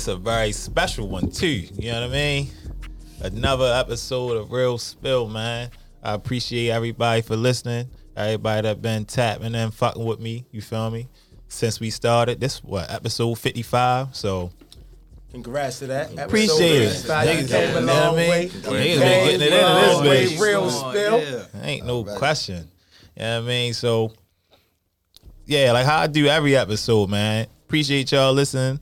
this a very special one too. You know what I mean? Another episode of Real Spill, man. I appreciate everybody for listening. Everybody that been tapping and fucking with me. You feel me? Since we started, this what episode fifty five. So Congrats to that. Appreciate it. Episode 55. You Niggas, came a you know what long I mean? way. Niggas been getting it a into this way. bitch. Real spill. yeah. ain't no Right. question. You know what I mean? So yeah, like how I do every episode, man. Appreciate y'all listening.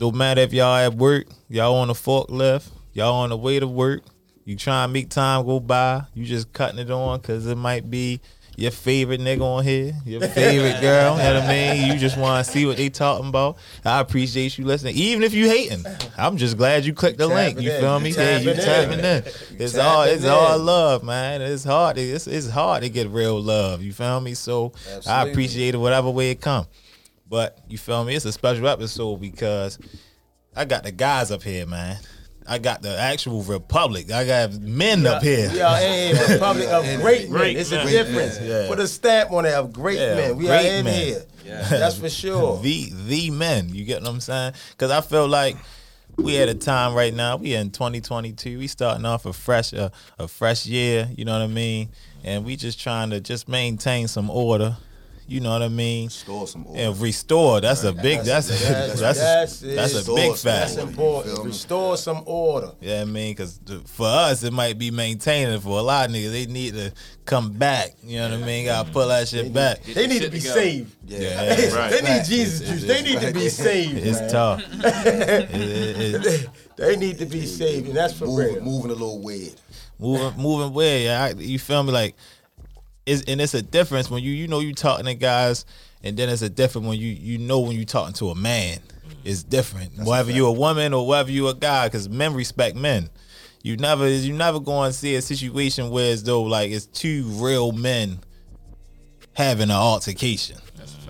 Don't matter if y'all at work, y'all on the forklift, y'all on the way to work. You try and make time go by. You just cutting it on because it might be your favorite nigga on here, your favorite girl. You know what I mean? You just want to see what they talking about. I appreciate you listening, even if you hating. I'm just glad you clicked the link. You in. feel me? You Yeah, you tapping in. in. It's all it's all love, man. It's hard. It's it's hard to get real love. You feel me? So I appreciate it whatever way it come. But you feel me? It's a special episode because I got the guys up here, man. I got the actual republic. I got men up here. We are in republic of great men. Great It's a difference. Yeah. Put a stamp on it of great Yeah, men. We great are in men. here. That's for sure. the the men. You get what I'm saying? Because I feel like we at a time right now. We in 2022. We starting off a fresh uh, a fresh year. You know what I mean? And we just trying to just maintain some order. You know what I mean? Store some order. And restore. That's a big. That's That's- that's that's that's, it. a big Restore some fact. That's important. feel me? Restore some order. Yeah, I mean, because for us, it might be maintaining. For a lot of niggas, they need to come back. You know what I mean? Gotta pull that shit back. They need to be saved. Yeah, right. They need Jesus juice. They need to be saved. it's man. tough. It- it- it- They need to be saved, and that's for moving, real. moving a little weird. moving moving weird. Yeah, I, you feel me? Like, it's, and it's a difference when you you know you talking to guys, and then it's a different when you you know when you talking to a man. It's different. whether you a woman or whether you a guy, because men respect men. You never you never going to see a situation where as though like it's two real men having an altercation.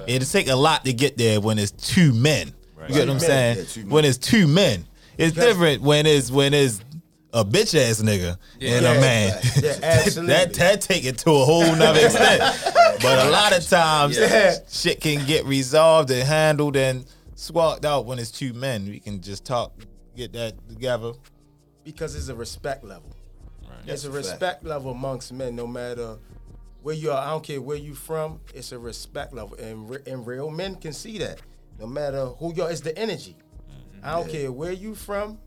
It'll take a lot to get there when it's two men. You get what I'm saying? Yeah, when it's two men, it's different when it's when it's a bitch ass nigga and Yeah. a man. Yeah, absolutely. that that take it to a whole nother extent. but a lot of times, Yeah. shit can get resolved and handled and squawked out when it's two men. We can just talk, get that together. because it's a respect level. It's a That's a fact. respect level amongst men, no matter where you are. I don't care where you from. It's a respect level, and re- and real men can see that. No matter who you are, it's the energy. Mm-hmm. I don't care where you from.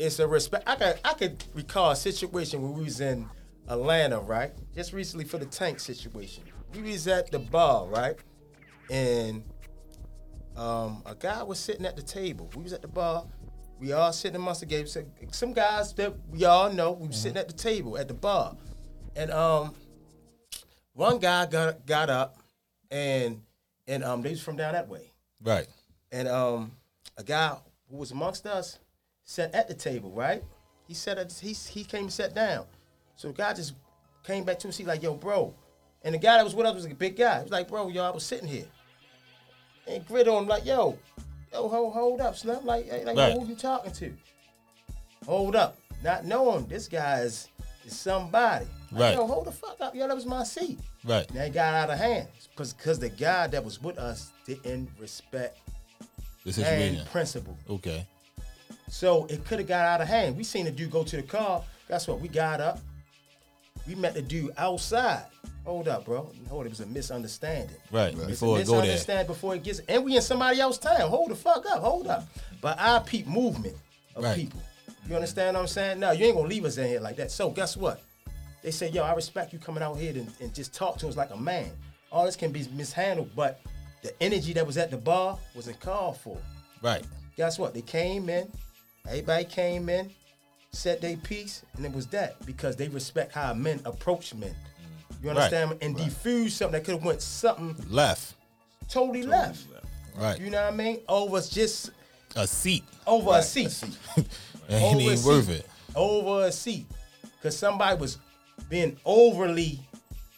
It's a respect. I could I could recall a situation where we was in Atlanta, right? Just recently for the tank situation. We was at the bar, right? And um, a guy was sitting at the table. We was at the bar. We all sitting amongst the games. Some guys that we all know. We was sitting at the table at the bar, and um, one guy got got up, and and um, they was from down that way, Right. and um, a guy who was amongst us sat at the table, right? He sat at he he came and sat down. So the guy just came back to him. He like, yo, bro. And the guy that was with us was a big guy. He was like, bro, yo, I was sitting here. And grit on him like, yo, yo, hold, hold up, Slim. Like, hey, like Right. who you talking to? Hold up. Not knowing this guy is, is somebody. Like, Right. Yo, hold the fuck up. Yo, that was my seat. Right. Now it got out of hand. Because cause the guy that was with us didn't respect The and situation. principle. Okay. So it could have got out of hand. We seen the dude go to the car. Guess what? We got up. We met the dude outside. Hold up, bro. Hold, it was a misunderstanding. Right. It's a Before it go there. misunderstanding before it gets, and we in somebody else's time. Hold the fuck up. Hold up. But I peep movement of Right. people. You understand what I'm saying? No, you ain't gonna leave us in here like that. So guess what? They say, yo, I respect you coming out here and, and just talk to us like a man. All this can be mishandled, but the energy that was at the bar wasn't called for Right. guess what? They came in, everybody came in, said they piece, and it was that because they respect how men approach men. You understand? And diffuse something that could have went something Left. totally, left. Right. You know what I mean? Over just A seat. over a seat. Ain't Over a even seat. worth it. Over a seat. Cause somebody was being overly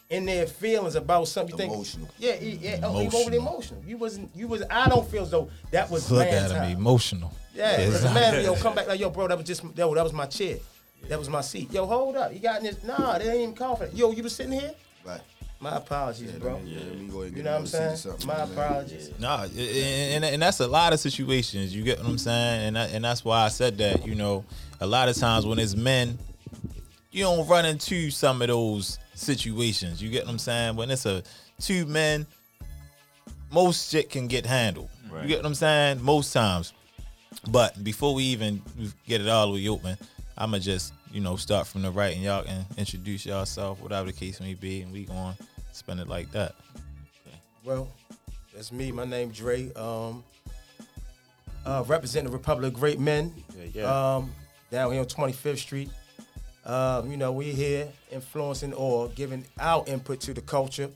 in their feelings about something. You think- Emotional. Yeah, yeah, yeah. Oh, Emotional. overly emotional. You wasn't. You was. I don't feel as though that was. Look at him, emotional. Yeah, It's because the man, yo, come back like, yo, bro, that was just, yo, that was my chair. That was my seat. Yo, hold up. You got in this, nah, they ain't even call for that. Yo, you was sitting here? Right. My apologies, bro. Yeah, let me go ahead and You know what I'm another seat or saying? something, My man. apologies. Nah, and, and, and that's a lot of situations. You get what I'm saying, and that, and that's why I said that. You know, a lot of times when it's men, you don't run into some of those situations. You get what I'm saying? When it's a two men, most shit can get handled. You get what I'm saying? Most times. But before we even get it all the way open, I'ma just you know start from the right, and y'all can introduce yourself, whatever the case may be, and we going spend it like that. Well, that's me. My name Dre. Um, uh, representing the Republic of Great Men. Yeah, yeah. Um, down here on 25th Street. Um, you know, we here influencing or giving our input to the culture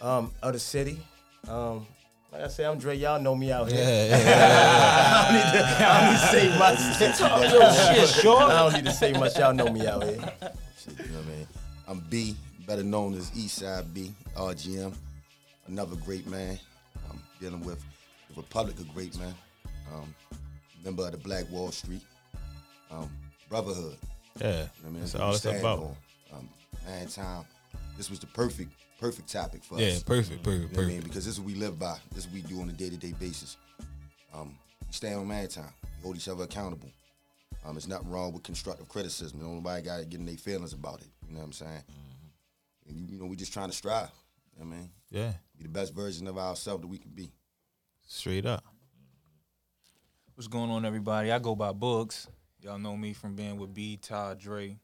um, of the city. Um, like I said, I'm Dre. Y'all know me out here. I, don't need to, I don't need to say much. shit, sure. I don't need to say much. Y'all know me out here. Shit, you know what I mean? I'm B, better known as Eastside B, RGM. Another great man. I'm dealing with the Republic of Great Men. Um, member of the Black Wall Street. Um, brotherhood. Yeah, You know what I mean? that's what all it's about. Um, man, time. This was the perfect, perfect topic for Yeah, us. Yeah, perfect, perfect, You know what I mean? Because this is what we live by. This is what we do on a day-to-day basis. Um, we stay on man time. We hold each other accountable. Um, there's nothing wrong with constructive criticism. Nobody got to get in their feelings about it. You know what I'm saying? Mm-hmm. And, you know, we just trying to strive. You know what I mean? Yeah, Be the best version of ourselves that we can be. straight up. What's going on, everybody? I go by Bugs. Y'all know me from being with B, Todd, Dre,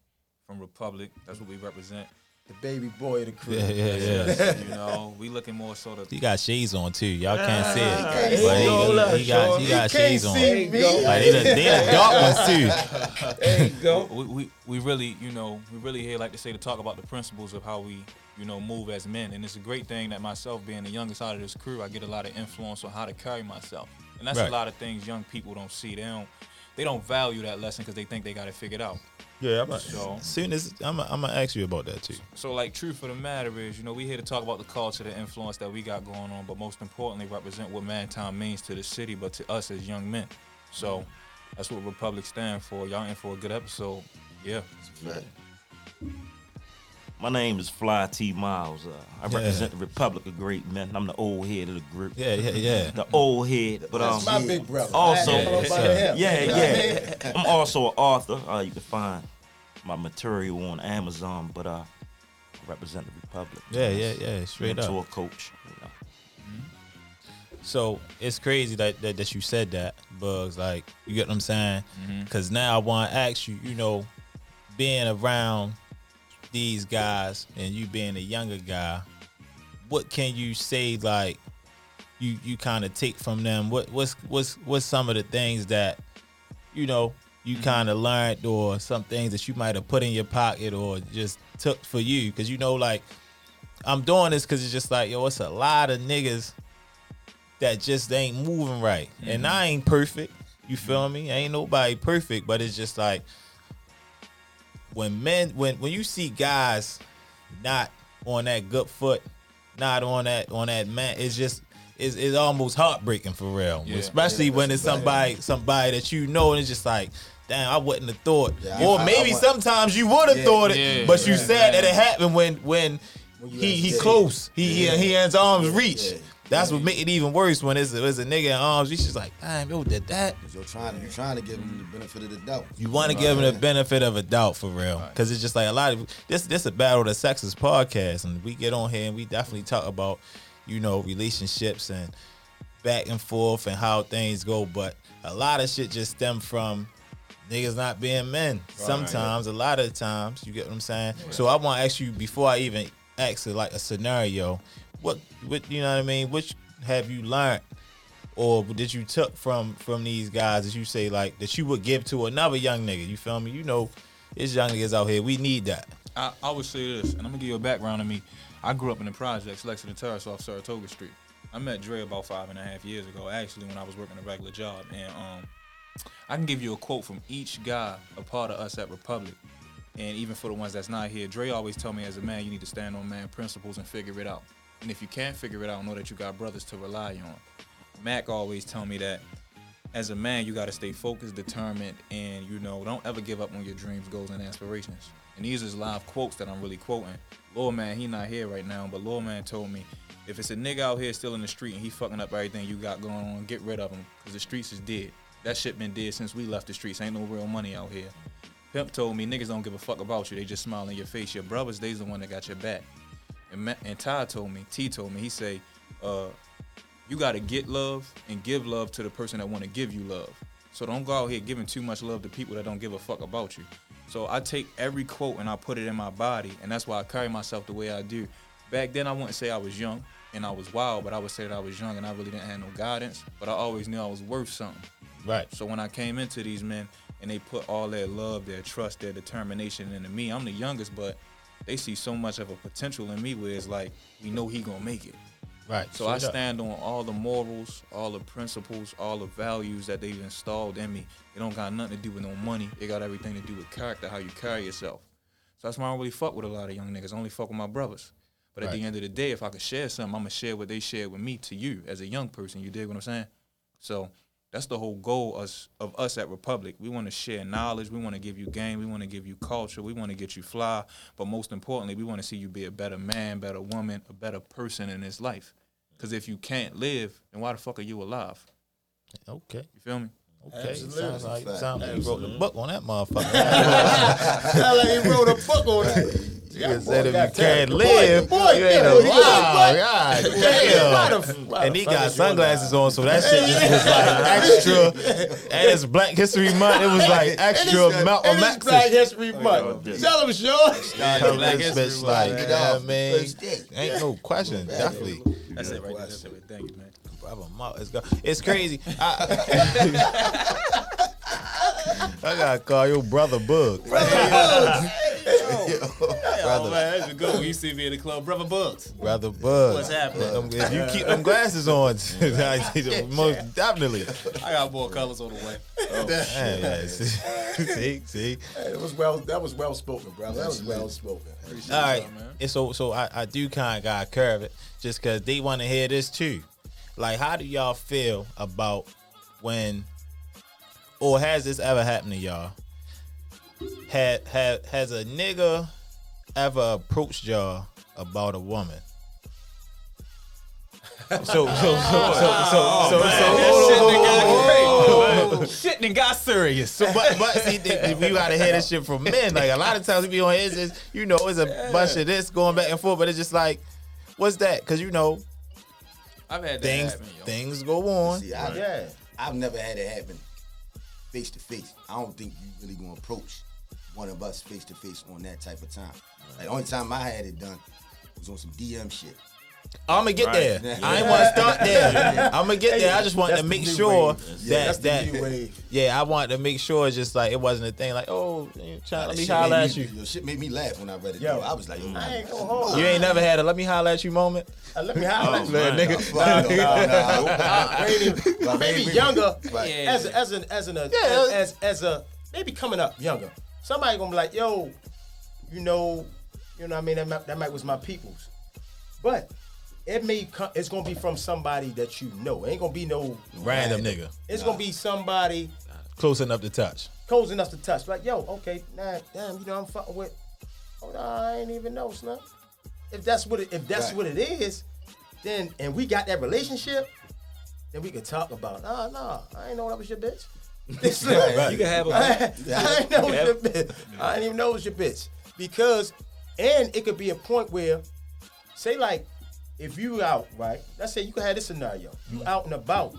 from Republic. That's what we represent. The baby boy of the crew. Yeah, yeah, yeah. you know, we looking more so to He got shades on too. Y'all can't see it, can't but see he, all that, he got he got He shades on. see me. Like they the, they the dark ones too. There you go. we, we we really, you know, we really here like to say to talk about the principles of how we, you know, move as men. And it's a great thing that myself being the youngest out of this crew, I get a lot of influence on how to carry myself. And that's Right. a lot of things young people don't see. They don't they don't value that lesson because they think they got it figured out. Yeah, I'm So soon as I'm I'm gonna ask you about that too. So, like, truth of the matter is, you know, we here to talk about the culture, the influence that we got going on, but most importantly, represent what Mantown means to the city, but to us as young men. So, that's what Republic stand for. Y'all in for a good episode. Yeah. My name is Fly T Miles. Uh, I Yeah. represent the Republic of Great Men. I'm the old head of the group. Yeah, yeah, yeah. The old head, but um, That's my big brother. Also- I ain't know about Yeah, him. yeah, You know what I mean? yeah. I'm also an author. Uh, you can find my material on Amazon, but uh, I represent the Republic. Yeah, yeah, yeah. Straight Mentor up. coach. You know. So it's crazy that, that that you said that, Bugs. Like you get what I'm saying? Mm-hmm. Because now I want to ask you. You know, being around these guys and you being a younger guy, what can you say? Like you you kind of take from them. What what's what's what's some of the things that you know you mm-hmm. kind of learned or some things that you might have put in your pocket or just took for you? Because you know like i'm doing this because it's just like yo it's a lot of niggas that just ain't moving right. And mm-hmm. i ain't perfect. You feel mm-hmm. me? Ain't nobody perfect but it's just like when men when when you see guys not on that good foot not on that on that man it's just it's, it's almost heartbreaking for real Yeah. especially Yeah, when it's right. somebody somebody that you know and it's just like damn i wouldn't have thought Yeah, or I- I maybe sometimes you would have Yeah, thought it yeah, but you right, said that it happened when when When he at he stage. close he he, he has arms reach yeah. That's what make it even worse when it's, it's a nigga in arms reach just like damn yo did that Cause you're trying, you're trying to give him the benefit of the doubt. you want to give him the benefit of a doubt for real, because it's just like a lot of this. This is a battle of the sexes podcast, and we get on here and we definitely talk about, you know, relationships and back and forth and how things go. But a lot of shit just stem from niggas not being men. Sometimes, a lot of times, you get what I'm saying. So I want to ask you before I even ask it like a scenario, what, what you know what I mean? Which have you learned or did you took from from these guys that you say like that you would give to another young nigga? You feel me? You know, it's young niggas out here. We need that. I, I would say this, and I'm gonna give you a background of me. I grew up in the projects, Lexington Terrace off Saratoga Street. I met Dre about five and a half years ago, actually, when I was working a regular job. And um, I can give you a quote from each guy, a part of us at Republic. And even for the ones that's not here, Dre always tell me as a man, you need to stand on man principles and figure it out. And if you can't figure it out, know that you got brothers to rely on. Mac always tell me that as a man, you got to stay focused, determined, and you know, don't ever give up on your dreams, goals, and aspirations. And these is live quotes that I'm really quoting. Lord man, he not here right now, but Lord man told me, if it's a nigga out here still in the street and he fucking up everything you got going on, get rid of him, cause the streets is dead. That shit been dead since we left the streets. Ain't no real money out here. Pimp told me niggas don't give a fuck about you. They just smile in your face. Your brothers, they's the one that got your back. And, Ma- and Ty told me, T told me, he say, uh, you gotta get love and give love to the person that wanna give you love. So don't go out here giving too much love to people that don't give a fuck about you. So I take every quote and I put it in my body, and that's why I carry myself the way I do. Back then, I wouldn't say I was young and I was wild, but I would say that I was young and I really didn't have no guidance. But I always knew I was worth something. Right. So when I came into these men and they put all their love, their trust, their determination into me, I'm the youngest, but they see so much of a potential in me where it's like, we know he gonna make it. Right. So I up. stand on all the morals, all the principles, all the values that they've installed in me. It don't got nothing to do with no money. It got everything to do with character, how you carry yourself. So that's why I don't really fuck with a lot of young niggas. I only fuck with my brothers. But at the end of the day, if I could share something, I'm gonna share what they shared with me to you as a young person. You dig what I'm saying? So that's the whole goal us, of us at Republic. We want to share knowledge. We want to give you game. We want to give you culture. We want to get you fly. But most importantly, we want to see you be a better man, better woman, a better person in this life. Because if you can't live, then why the fuck are you alive? Okay. You feel me? Okay. Absolutely. Sounds like, Fact. sounds like you wrote the book on that motherfucker. Sound like he wrote a book on that. You said if you can't talent. live, Boy, boy, you ain't yeah, a he got- wow, God damn. And he got sunglasses on, so that shit just was like extra. And it's Black History Month. It was like extra Malcolm And it's Black History Month. Tell him, Sean. Tell this bitch like, Get yeah, off man, ain't no question, definitely. That's it right there. Thank you, man. Brother Let's go. It's crazy. I, I gotta call your brother Bug. Oh man, that's a good one. You see me in the club, brother Bugs. Brother Bug. What's happening? Them- If you keep them glasses on, most definitely. I got more colors on the way. Oh, yeah, yeah. See, see. Hey, It was well. That was well spoken, brother. That was well spoken. All right, y'all, man. and so so I, I do kind of got to curve it just because they want to hear this too. Like, how do y'all feel about when, or has this ever happened to y'all? Had had has a nigga ever approached y'all about a woman? So so so so so so so, on. Shit done got serious. So, but but see, th- th- we gotta hear this shit from men. Like a lot of times we be on here, it's you know, it's a bunch of this going back and forth, but it's just like, what's that? Because you know, I've had that things happen, things go on. See, I, Yeah. I've never had it happen face to face. I don't think you really gonna approach one of us face to face on that type of time. Like the only time I had it done was on some DM shit. I'm gonna get Right. there. I ain't want to start there. I'm gonna get there. I just want to make sure wave. that That's the that new wave. yeah, I want to make sure it's just like it wasn't a thing. Like, oh, trying, let me holler at you. Your shit made me laugh when I read it. Yo. Yo, I was like. I ain't gonna hold You ain't never had a let me holler at you moment. Uh, Let me holler at you. Man. nigga. Maybe, younger, as a, as an as an a, Yeah. as as a maybe coming up younger. Somebody gonna be like, yo, you know, you know, what I mean, that might, that might was my people's, but it may come, it's gonna be from somebody that you know. It ain't gonna be no Random nigga, It's gonna be somebody close enough to touch. close enough to touch. Like, yo, okay, nah, damn, you know, I'm fucking with. Oh, nah, I ain't even know, snuff. If that's what it, if that's Right. what it is, then and we got that relationship, then we can talk about. Nah, nah, I ain't know that was your bitch. This right. You can have a I, I ain't know it was your bitch. I didn't even know it was your bitch because, and it could be a point where, say like, if you out right, let's say you could have this scenario. You mm. out and about.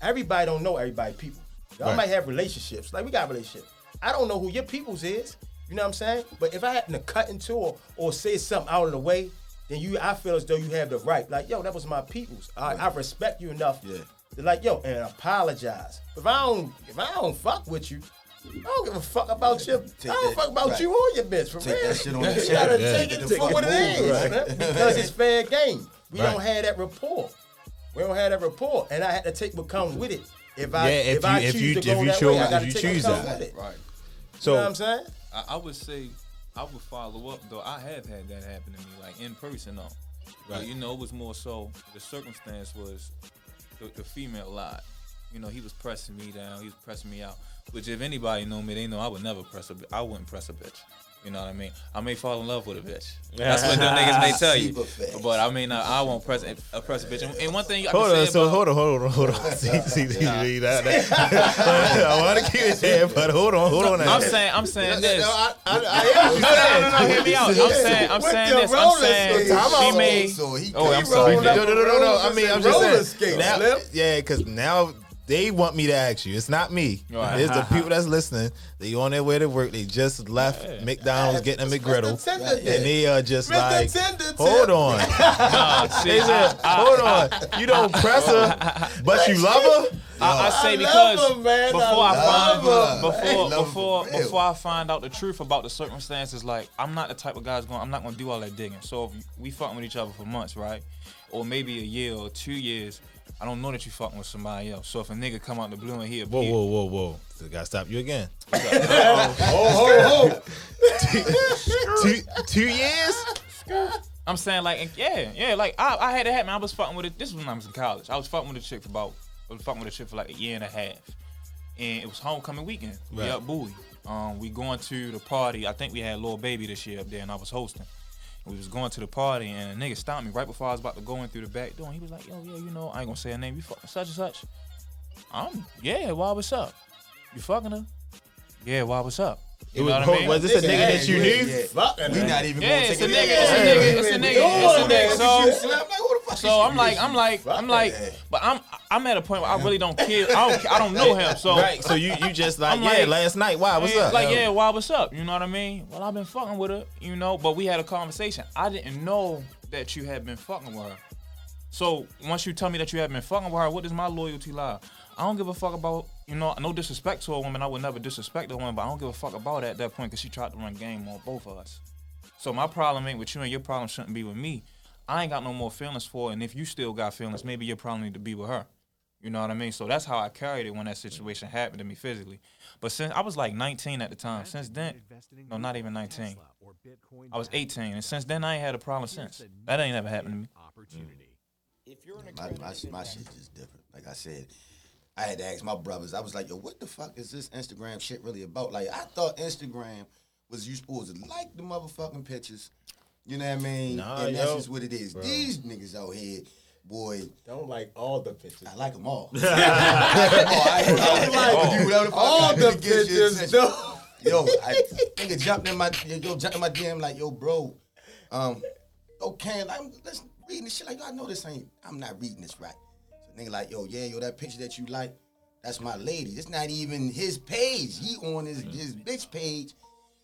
Everybody don't know everybody people. Y'all Right. might have relationships. Like we got relationships. I don't know who your people's is. You know what I'm saying? But if I happen to cut into or, or say something out of the way, then you I feel as though you have the right. Like, yo, that was my people's. I, I respect you enough Yeah. To like, yo, and apologize. If I don't if I don't fuck with you, I don't give a fuck about your I Take don't that- fuck about right. you or your bitch. For Take real. that shit on the you chin. gotta Yeah. take it Take for that what it move, is, right. because it's fair game. We Right. don't have that rapport. We don't have that rapport, and I had to take what comes with it. If I Yeah, if if, I you- if choose you- to if go you that chose- way, I if gotta you take choose what comes that. with it. Right. So you know what I'm saying? I, I would say I would follow up though. I have had that happen to me, like in person though. But you know, it was more so the circumstance was the, the female lied. you know, he was pressing me down. He was pressing me out. Which, if anybody know me, they know I would never press a. I wouldn't press a bitch. You know what I mean? I may fall in love with a bitch. That's what them niggas may tell you. But I mean, I, I won't press a, a press a bitch. And, and one thing I Hold can on, say so about, hold on, hold on, hold on. see, see, see, see, that, that. I want to keep it there, but hold on, hold on. I'm saying, I'm saying this. No, I, I, I hear No, no, no, no, hear me out. I'm saying, I'm saying this. I'm saying skates. Time she out. may. So he Oh, I'm sorry. No, no, no, no, no. I mean, I'm just saying. now, yeah, because now they want me to ask you. It's not me. Right. It's the people that's listening. They on their way to work. They just left McDonald's getting a McGriddle, and they are just Mr. like, Tender hold on. Nah, see, They said, I, I, hold on. You don't press her, but you love her. I, I say I because love her, man. before I I, find love before Hey, before for real. before I find out the truth about the circumstances, like I'm not the type of guys going. I'm not gonna do all that digging. So if we fucking with each other for months, right, or maybe a year or two years, I don't know that you fucking with somebody else. So if a nigga come out the blue and he Whoa, appear- whoa, whoa, whoa. So I gotta stop you again. Oh, ho, ho. Two, two years? I'm saying like yeah, yeah, like I, I had it happen. I was fucking with it. This was when I was in college. I was fucking with a chick for about I was fucking with a chick for like a year and a half. And it was homecoming weekend. We Right. up Bowie. Um, we going to the party. I think we had little baby this year up there and I was hosting. We was going to the party and a nigga stopped me right before I was about to go in through the back door. And he was like, yo, yeah, you know, I ain't gonna say her name. You fucking such and such. I'm yeah, why what's up? You fucking her? Yeah, why what's up? You It know was, what I mean? was this a nigga that you knew? yeah. Fuck that We not even Yeah, gonna it's take a nigga, it's a nigga, it's a nigga, it's a nigga. So I'm like, who the fuck So I'm like, I'm like, I'm like, but I'm I'm at a point where I really don't care. I don't I don't know him. So Right, so you you just like, I'm yeah, like- last night, why, what's yeah, up? Like, yeah, why what's up? You know what I mean? Well, I've been fucking with her, you know, but we had a conversation. I didn't know that you had been fucking with her. So once you tell me that you have been fucking with her, what does my loyalty lie? I don't give a fuck about, you know, no disrespect to a woman. I would never disrespect a woman, but I don't give a fuck about it at that point because she tried to run game on both of us. So my problem ain't with you, and your problem shouldn't be with me. I ain't got no more feelings for her, and if you still got feelings, maybe your problem need to be with her. You know what I mean? So that's how I carried it when that situation happened to me physically. But since I was like 19 at the time, since then, no, not even 19. I was 18, and since then I ain't had a problem since. That ain't ever happened to me. My, my, my shit just different. Like I said, I had to ask my brothers. I was like, yo, what the fuck is this Instagram shit really about? Like, I thought Instagram was you supposed to like the motherfucking pictures. You know what I mean? Nah, and that's yo, just what it is. These niggas out here, boy, Don't like all the pictures. I like them all. I like all. I, I like to the All the to get your pictures, no. Yo, I nigga jumped in my yo jumped in my DM like yo bro, um, okay, like, I'm let's reading this shit like yo, I know this ain't I'm not reading this right. So nigga like yo yeah yo that picture that you like, that's my lady. It's not even his page. He on his mm-hmm. his bitch page.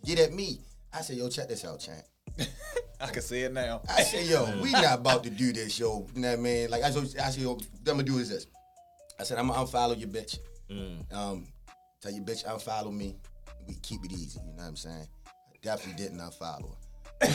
Get at me. I said yo check this out, champ. I can see it now. I said, yo, we mm. not about to do this, yo. You know what I mean? Like I said, I said, yo, what I'm gonna do is this. I said, I'm gonna unfollow your bitch. Mm. Um, tell your bitch unfollow me. We keep it easy. You know what I'm saying? I definitely didn't unfollow her. I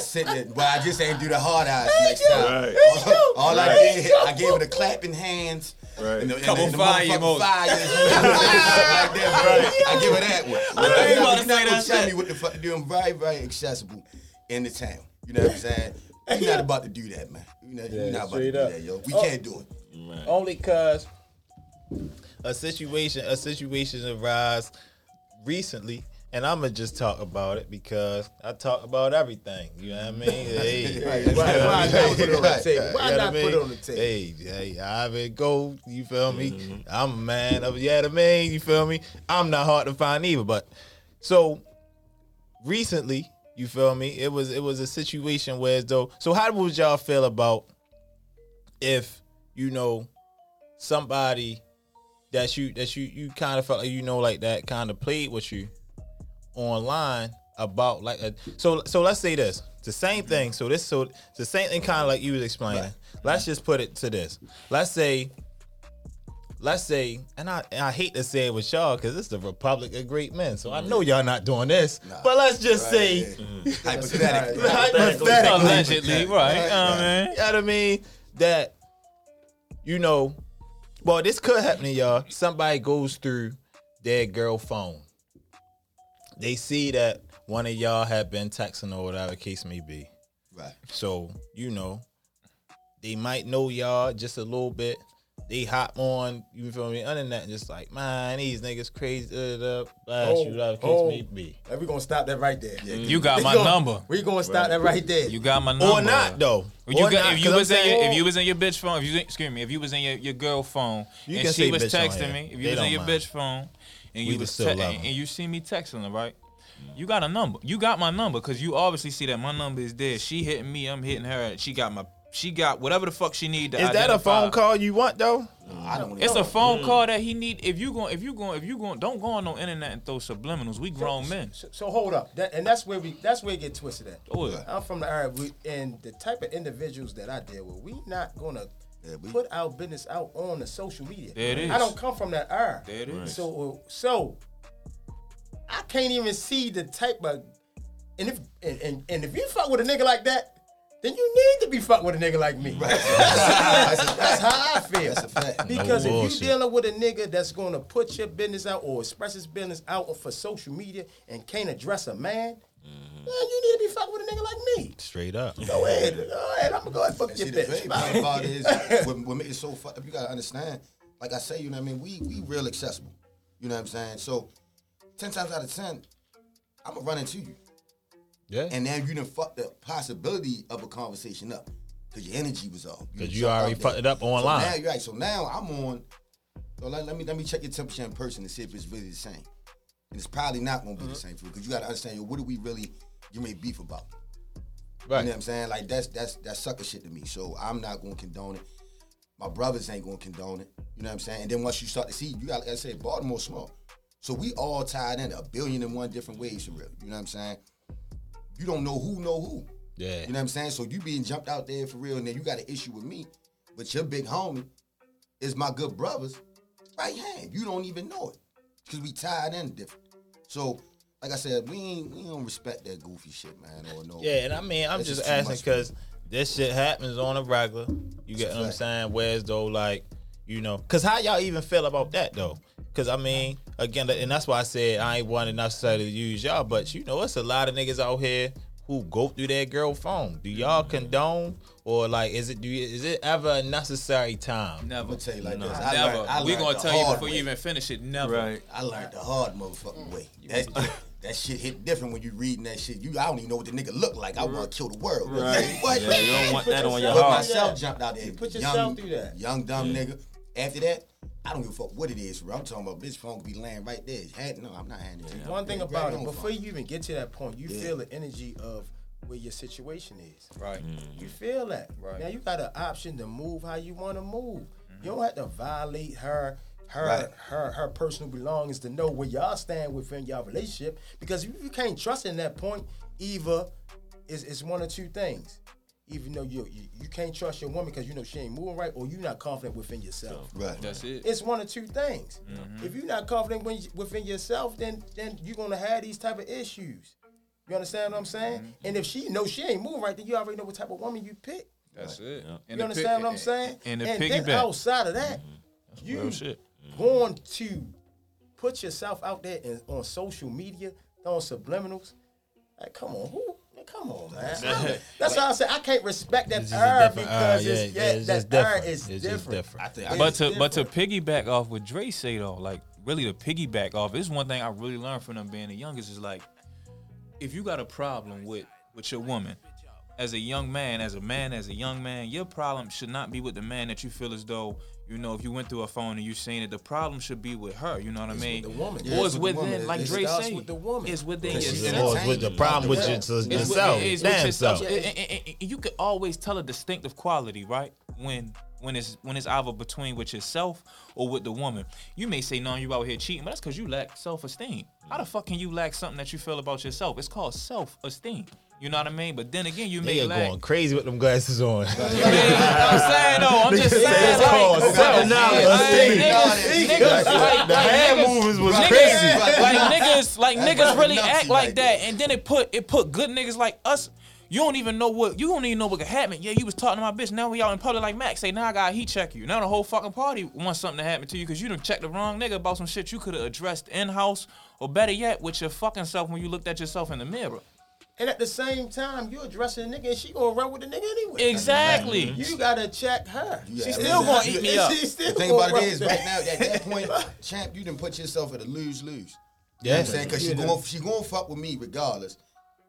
sit there, but I just ain't do the hard eyes next time. All, all I did, I gave her the clapping hands. Right. And the, and Couple the, the fire motherfucking emojis. fires. like that, right. I give her that one. I ain't you're about not, to say gonna that tell shit. me what the fuck to do. I'm very, very accessible in the town. You know what I'm saying? You're not about to do that, man. You're not, you're not about to do up. that, yo. We Oh. can't do it. Only cause a situation a situation arise recently, and I'ma just talk about it because I talk about everything. You know what I mean? Hey, Why, why not put it on the table? You Why know not I put mean? it on the table? Hey, hey, Ivan, go. You feel me? Mm-hmm. I'm a man of yeah, the man. You feel me? I'm not hard to find either. But so recently, you feel me? It was it was a situation where as though. So how would y'all feel about if you know somebody that you that you you kind of felt like you know like that kind of played with you online about like a, so so let's say this the same thing so this so it's the same thing kind of like you was explaining let's just put it to this let's say let's say and i and i hate to say it with y'all because it's the republic of great men so i know y'all not doing this but let's just say Hypothetically. hypothetically Allegedly, right? Uh, man. you know what I mean? That, you know, well, this could happen to y'all. Somebody goes through their girl phone. They see that one of y'all have been texting or whatever case may be. Right. So, you know, they might know y'all just a little bit. they hop on, you feel me, internet and just like, man, these niggas crazy, uh, uh, blast you, whatever the case oh. may be. And we gonna stop that right there. You got my gonna- number. We gonna stop that right there. You got my number. Or not though. Well, you Or got, not, if you 'cause I'm was in your, if you was in your bitch phone, if you excuse me, if you was in your, your girl phone You and can she was bitch on texting here. me, if They you was in don't your mind. bitch phone and We you was still te- love and, 'em. and you see me texting her, right? You got a number. You got my number because you obviously see that my number is there. She hitting me, I'm hitting her. She got my, she got whatever the fuck she need. To Is that a phone call you want though? Mm. I don't. It's know. a phone mm. call that he need. If you going, if you going, if you going, don't go on no internet and throw subliminals. We grown men. So, so hold up, that, and that's where we that's where it get twisted at. Oh, yeah. I'm from the Arab, we, and the type of individuals that I deal with, we not gonna Yeah, we- put our business out on the social media. There it is. I don't come from that era. There it is. So so I can't even see the type of and if and, and, and if you fuck with a nigga like that, then you need to be fuck with a nigga like me. that's how I feel. That's a fact. Because if bullshit. you dealing with a nigga that's gonna put your business out or express his business out for social media and can't address a man, Mm-hmm. Man, you need to be fucking with a nigga like me. Straight up. Go ahead, go ahead. I'm gonna go ahead and fuck And your see, the bitch. great part about it is what, what makes it so fucked up. You gotta understand. Like I say, you know what I mean. We we real accessible. You know what I'm saying. So ten times out of ten, I'm gonna run into you, Yeah. and then you done fuck the possibility of a conversation up because your energy was off. Because done you already fucked it up So online. now you're right. So now I'm on. So let, let me let me check your temperature in person and see if it's really the same. And it's probably not gonna be the mm-hmm. same for you because you gotta understand. Yo, what do we really you may beef about? You know what I'm saying? Like that's that's that's sucker shit to me. So I'm not gonna condone it. My brothers ain't gonna condone it. You know what I'm saying? And then once you start to see, you got like I said, Baltimore small. So we all tied in a billion and one different ways for real. You know what I'm saying? You don't know who know who. Yeah. You know what I'm saying? So you being jumped out there for real, and then you got an issue with me, but your big homie is my good brother's right hand. You don't even know it because we tied in different. So, like I said, we ain't we don't respect that goofy shit, man. Or no. Yeah, and I mean, I'm just just asking because this shit happens on a regular. You get what I'm saying? Whereas though, like, you know, because how y'all even feel about that though? Because I mean, again, and that's why I said I ain't wanting necessarily to use y'all, but you know, it's a lot of niggas out here who go through their girl phone. Do y'all mm-hmm. condone or like, is it do you, is it ever a necessary time? I'm Never. gonna tell you like No. this. I Never. learned, I we learned gonna tell you before way. you even finish it. Never. Right. I learned the hard motherfucking way. That, that shit hit different when you reading that shit. You, I don't even know what the nigga look like. I want to kill the world. Right. What? Yeah, you don't want that on your yourself- But heart. myself jumped out there. You put young, yourself through that. Young dumb nigga. After that, I don't give a fuck what it is. Bro. I'm talking about bitch phone could be laying right there. Hand, no, I'm not handing it to you. One thing Grab about it, before phone. you even get to that point, you Yeah. feel the energy of where your situation is. Right. You feel that. Right. Now you got an option to move how you want to move. Mm-hmm. You don't have to violate her her Right. her her personal belongings to know where y'all stand within y'all relationship. Because if you can't trust in that point, either it's, it's one or two things. Even though you, you you can't trust your woman because you know she ain't moving right, or you're not confident within yourself. Right. That's it. It's one of two things. Mm-hmm. If you're not confident when within yourself, then then you're gonna have these type of issues. You understand what I'm saying? Mm-hmm. And if she knows she ain't moving right, then you already know what type of woman you pick. That's it. Yeah. And You the understand pi- what I'm saying? And the then piggyback. outside of that, mm-hmm. you Real shit. going to put yourself out there in, on social media, throwing subliminals. Like, come on, who? Man, Come on, man. That's why I say I can't respect that uh, It's just a era different because era, it's, yeah, yeah, yeah, it's that just different. is It's different. different. I think, It's But to but to piggyback off what Dre say though, like really to piggyback off, this is one thing I really learned from them being the youngest is like, if you got a problem with with your woman, as a young man, as a man, as a young man, your problem should not be with the man that you feel as though you know if you went through a phone and you seen it, the problem should be with her. You know what I mean? with the woman. Yeah, or it's it's with the within, woman. like It Dre starts say, with the woman. it's within yourself. It's with the entertained. problem with Yeah. your, It's with- yourself, it's with damn yourself. self. And- and- and- and you could always tell a distinctive quality, right? When when it's when it's either between with yourself or with the woman. You may say, "No, you out here cheating," but that's because you lack self esteem. How the fuck can you lack something that you feel about yourself? It's called self esteem. You know what I mean? But then again, you may Nigga lack. going crazy with them glasses on. I'm saying though, I'm just saying It's like, called like, like, niggas, niggas, like, The like, hand niggas- movements was niggas, crazy. Like niggas, like niggas really act like like that, that. and then it put it put good niggas like us. You don't even know what you don't even know what could happen. Yeah, you was talking to my bitch. Now we out in public like Max say, now I got heat check you. Now the whole fucking party wants something to happen to you because you done checked the wrong nigga about some shit you could have addressed in house or better yet with your fucking self when you looked at yourself in the mirror. And at the same time, you're addressing the nigga and she gonna run with the nigga anyway. Exactly. You gotta check her. Yeah, She's still that's- gonna eat me up. she- She's still The thing gonna about it run is, with right that. now, at that point, champ, you done put yourself at a lose lose. You know Yeah. what I'm saying? Because she Yeah. going she going to fuck with me regardless,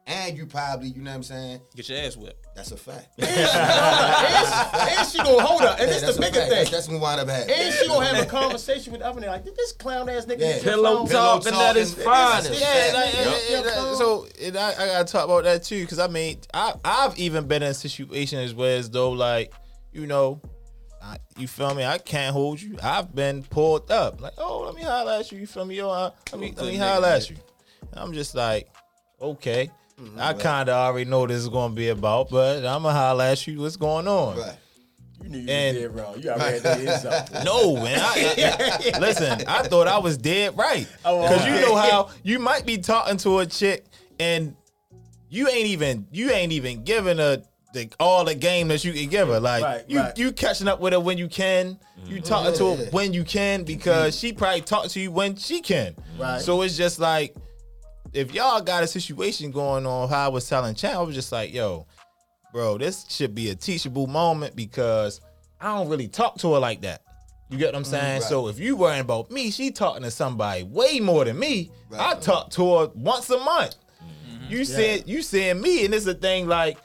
and you probably, you know what I'm saying? Get your ass whipped. That's a fact. and, and she gonna hold up. And Yeah, this that's the a bigger thing. That's, that's what we wind up having. And she gonna have a conversation with the other nigga like this clown ass nigga. Yeah. is your Pillow phone. Pillow talking at its talking. finest. Yeah, like, Yep. and- and- and- so and I, I gotta talk about that too, because I mean, I I've even been in situations where as though like, you know, I, you feel me? I can't hold you. I've been pulled up, like, oh, let me holler at you. You feel me? Yo, uh, let me let me holler at you. And I'm just like, okay. Mm-hmm. I kind of already know this is gonna be about, but I'm gonna holler at you. What's going on? Right. You knew you And- was dead wrong. You already had to something. No, man. I, I- listen, I thought I was dead right. Oh, because you know how you might be talking to a chick and you ain't even you ain't even giving her the, all the game that you can give her. Like Right, you right. you catching up with her when you can. You mm-hmm. talking to her when you can because mm-hmm. she probably talks to you when she can. Right. So it's just like if y'all got a situation going on, how I was telling Chan, I was just like, yo, bro, this should be a teachable moment because I don't really talk to her like that. You get what I'm mm, saying? right. So if you worrying about me, she talking to somebody way more than me. Right. I talk to her once a month. Mm-hmm. You said you saying me, and it's a thing like,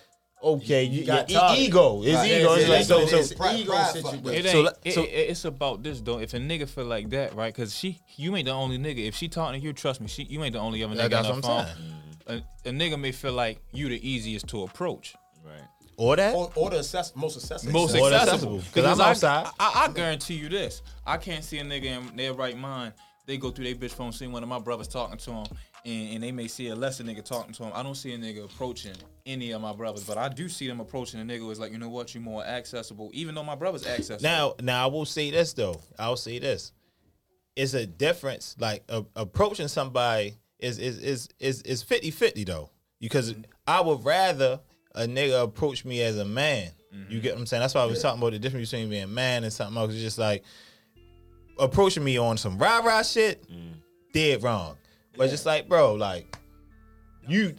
okay, you, got your e- ego. It's Right. ego. Yeah, It's yeah, like so that's so. it is. Pride- ego pride situation. It it. So it- so- it- it's about this though. If a nigga feel like that, right? Because she, you ain't the only nigga. If she talking to you, trust me, she, you ain't the only other nigga that's on the phone. A, a nigga may feel like you the easiest to approach, Right. Or that. Or, or the access, most accessible. most accessible. accessible, 'cause I'm I- outside. I, I guarantee you this: I can't see a nigga in their right mind. They go through their bitch phone, see one of my brothers talking to him, and, and they may see a lesser nigga talking to him. I don't see a nigga approaching any of my brothers, but I do see them approaching a nigga who's like, you know what, you more accessible, even though my brother's accessible. Now, now I will say this though. I'll say this. It's a difference. Like a, approaching somebody is is is is is 50-50 though. Because mm-hmm. I would rather a nigga approach me as a man. You mm-hmm. get what I'm saying? That's why I was talking about the difference between being a man and something else. It's just like approaching me on some rah rah shit, dead wrong. But just like, bro, like you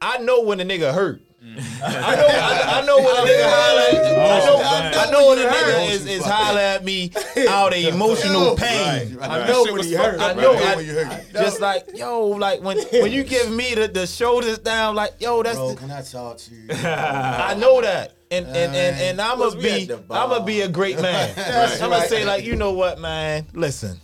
I know when a nigga hurt. I know, I, I know when a nigga holler. I know, I know when a nigga is, is holler at me out of emotional pain. I know when he hurt. I know, Right. I- When you hurt. just like yo, like when when you give me the, the shoulders down, like yo, that's Bro, the, can I talk to you? I know that, Uh, and and and, and I'm gonna be at the bar? I'm gonna be a great man. I'm gonna say like, you know what, man? Listen,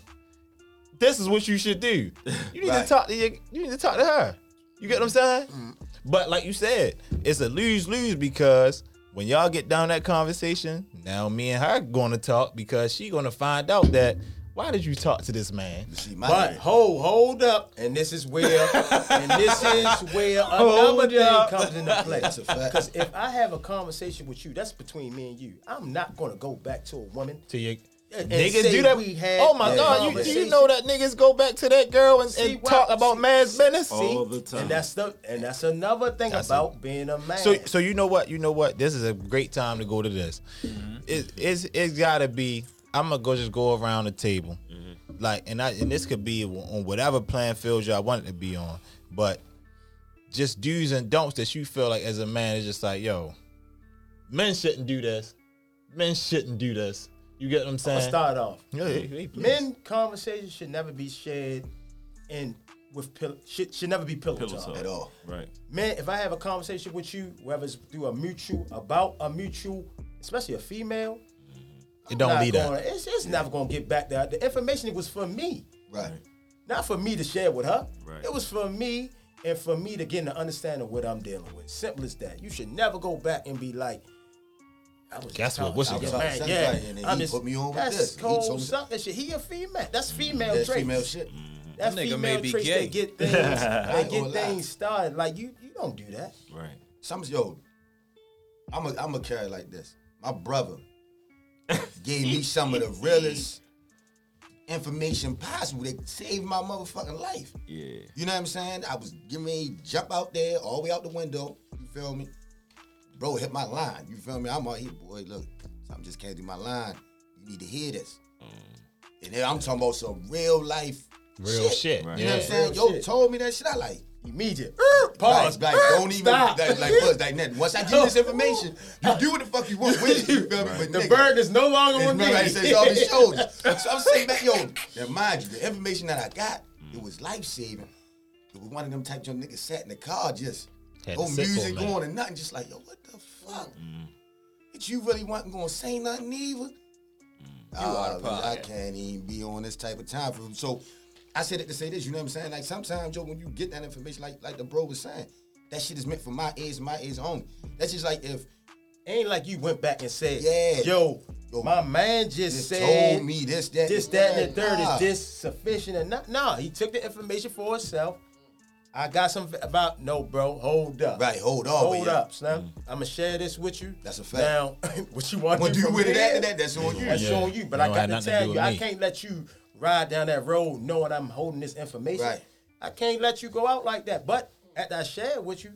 this is what you should do. You need to talk to your, you need to talk to her. You get what I'm saying? Mm. But like you said, it's a lose lose because when y'all get down that conversation, now me and her going to talk because she gonna find out that why did you talk to this man? See, my But nigga. hold, hold up, and this is where, and this is where another thing comes into play. That's a fact. Because if I have a conversation with you, that's between me and you. I'm not gonna go back to a woman. To your And niggas say do that. we had oh my god, you, do you know that niggas go back to that girl and, See, and why- talk about see- man's business? All the time. And that's the and that's another thing That's about being a man. So so you know what? You know what? This is a great time to go to this. Mm-hmm. It, it's it's gotta be. I'm gonna go just go around the table, Mm-hmm. like, and I and this could be on whatever playing field y'all want it to be on, but just do's and don'ts that you feel like as a man is just like, yo, men shouldn't do this, men shouldn't do this. You get what I'm I'm saying? start off. Yeah, yeah, yeah. Men conversations should never be shared in with pill should, should never be pillow, Pillow talk. talk. At all. Right. Man, if I have a conversation with you, whether it's through a mutual about a mutual, especially a female, it don't not lead gonna, that. It's, it's never gonna get back there. The information was for me, Right. not for me to share with her. Right. It was for me and for me to get an understanding of what I'm dealing with. Simple as that. You should never go back and be like, I was Guess what? What's to it man. Yeah, like and I'm he just, put me on with that's this. He cold told me- something shit. He a female. That's mm-hmm. female That's traits. female shit. Mm-hmm. That's That nigga female may be traits gay. that get things I that get things started. Like you, you don't do that. Right. Some yo, I'm a I'm a carry like this. My brother gave me some of the realest information possible that saved my motherfucking life. Yeah. You know what I'm saying? I was getting ready to jump out there, all the way out the window. You feel me? Bro, hit my line. You feel me? I'm out here, boy. Look, something just came through my line. You need to hear this. Mm. And then I'm talking about some real life Real shit. Right. You know what I'm saying? Real Yo, shit. told me that shit. I like, Immediate. Er, Pause. Like, like, don't even Stop. like, like buzz like that. Once I give you this information, you do what the fuck you want with it. You feel me? But the nigga, burden is no longer it's on me. my right, it's off his shoulders. So I'm saying back, yo, now mind you, the information that I got, it was life saving. It was one of them types of niggas sat in the car just Had no to sit for a music minute. going and nothing, just like, yo, what the fuck? That you really wasn't gonna say nothing either? Ah, I can't even be on this type of time for frame. So I said it to say this, you know what I'm saying? Like sometimes, yo, when you get that information, like like the bro was saying, that shit is meant for my ears, my ears only. That's just like if Ain't like you went back and said, Yeah. yo, Yo, my man just just said told me this, that, this, that, and the third. Nah. Is this sufficient or not? No, he took the information for himself. I got something about no, bro. Hold up. Right, hold on. Hold but yeah. up, Slim. I'm gonna share this with you. That's a fact. Now, what you want What to do do with it that? That's on you. That's Yeah. on you. But It I got to tell you, I can't let you ride down that road knowing I'm holding this information. Right. I can't let you go out like that. But after I share with you,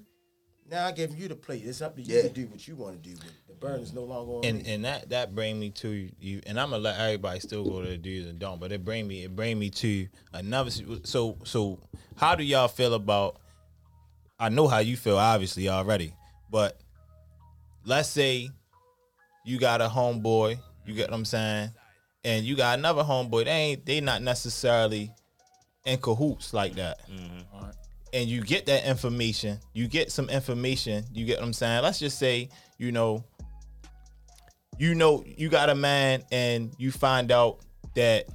now I give you the plate. It's up to you Yeah. to do what you want to do. But the burden is no longer on and me. and that that bring me to you and i'm gonna let everybody still go to the do's and don't but it bring me it bring me to another so so how do y'all feel about i know how you feel obviously already but let's say you got a homeboy you get what i'm saying and you got another homeboy they ain't they not necessarily in cahoots like that mm-hmm. and you get that information, you get some information, you get what I'm saying? Let's just say, you know, you know, you got a man and you find out that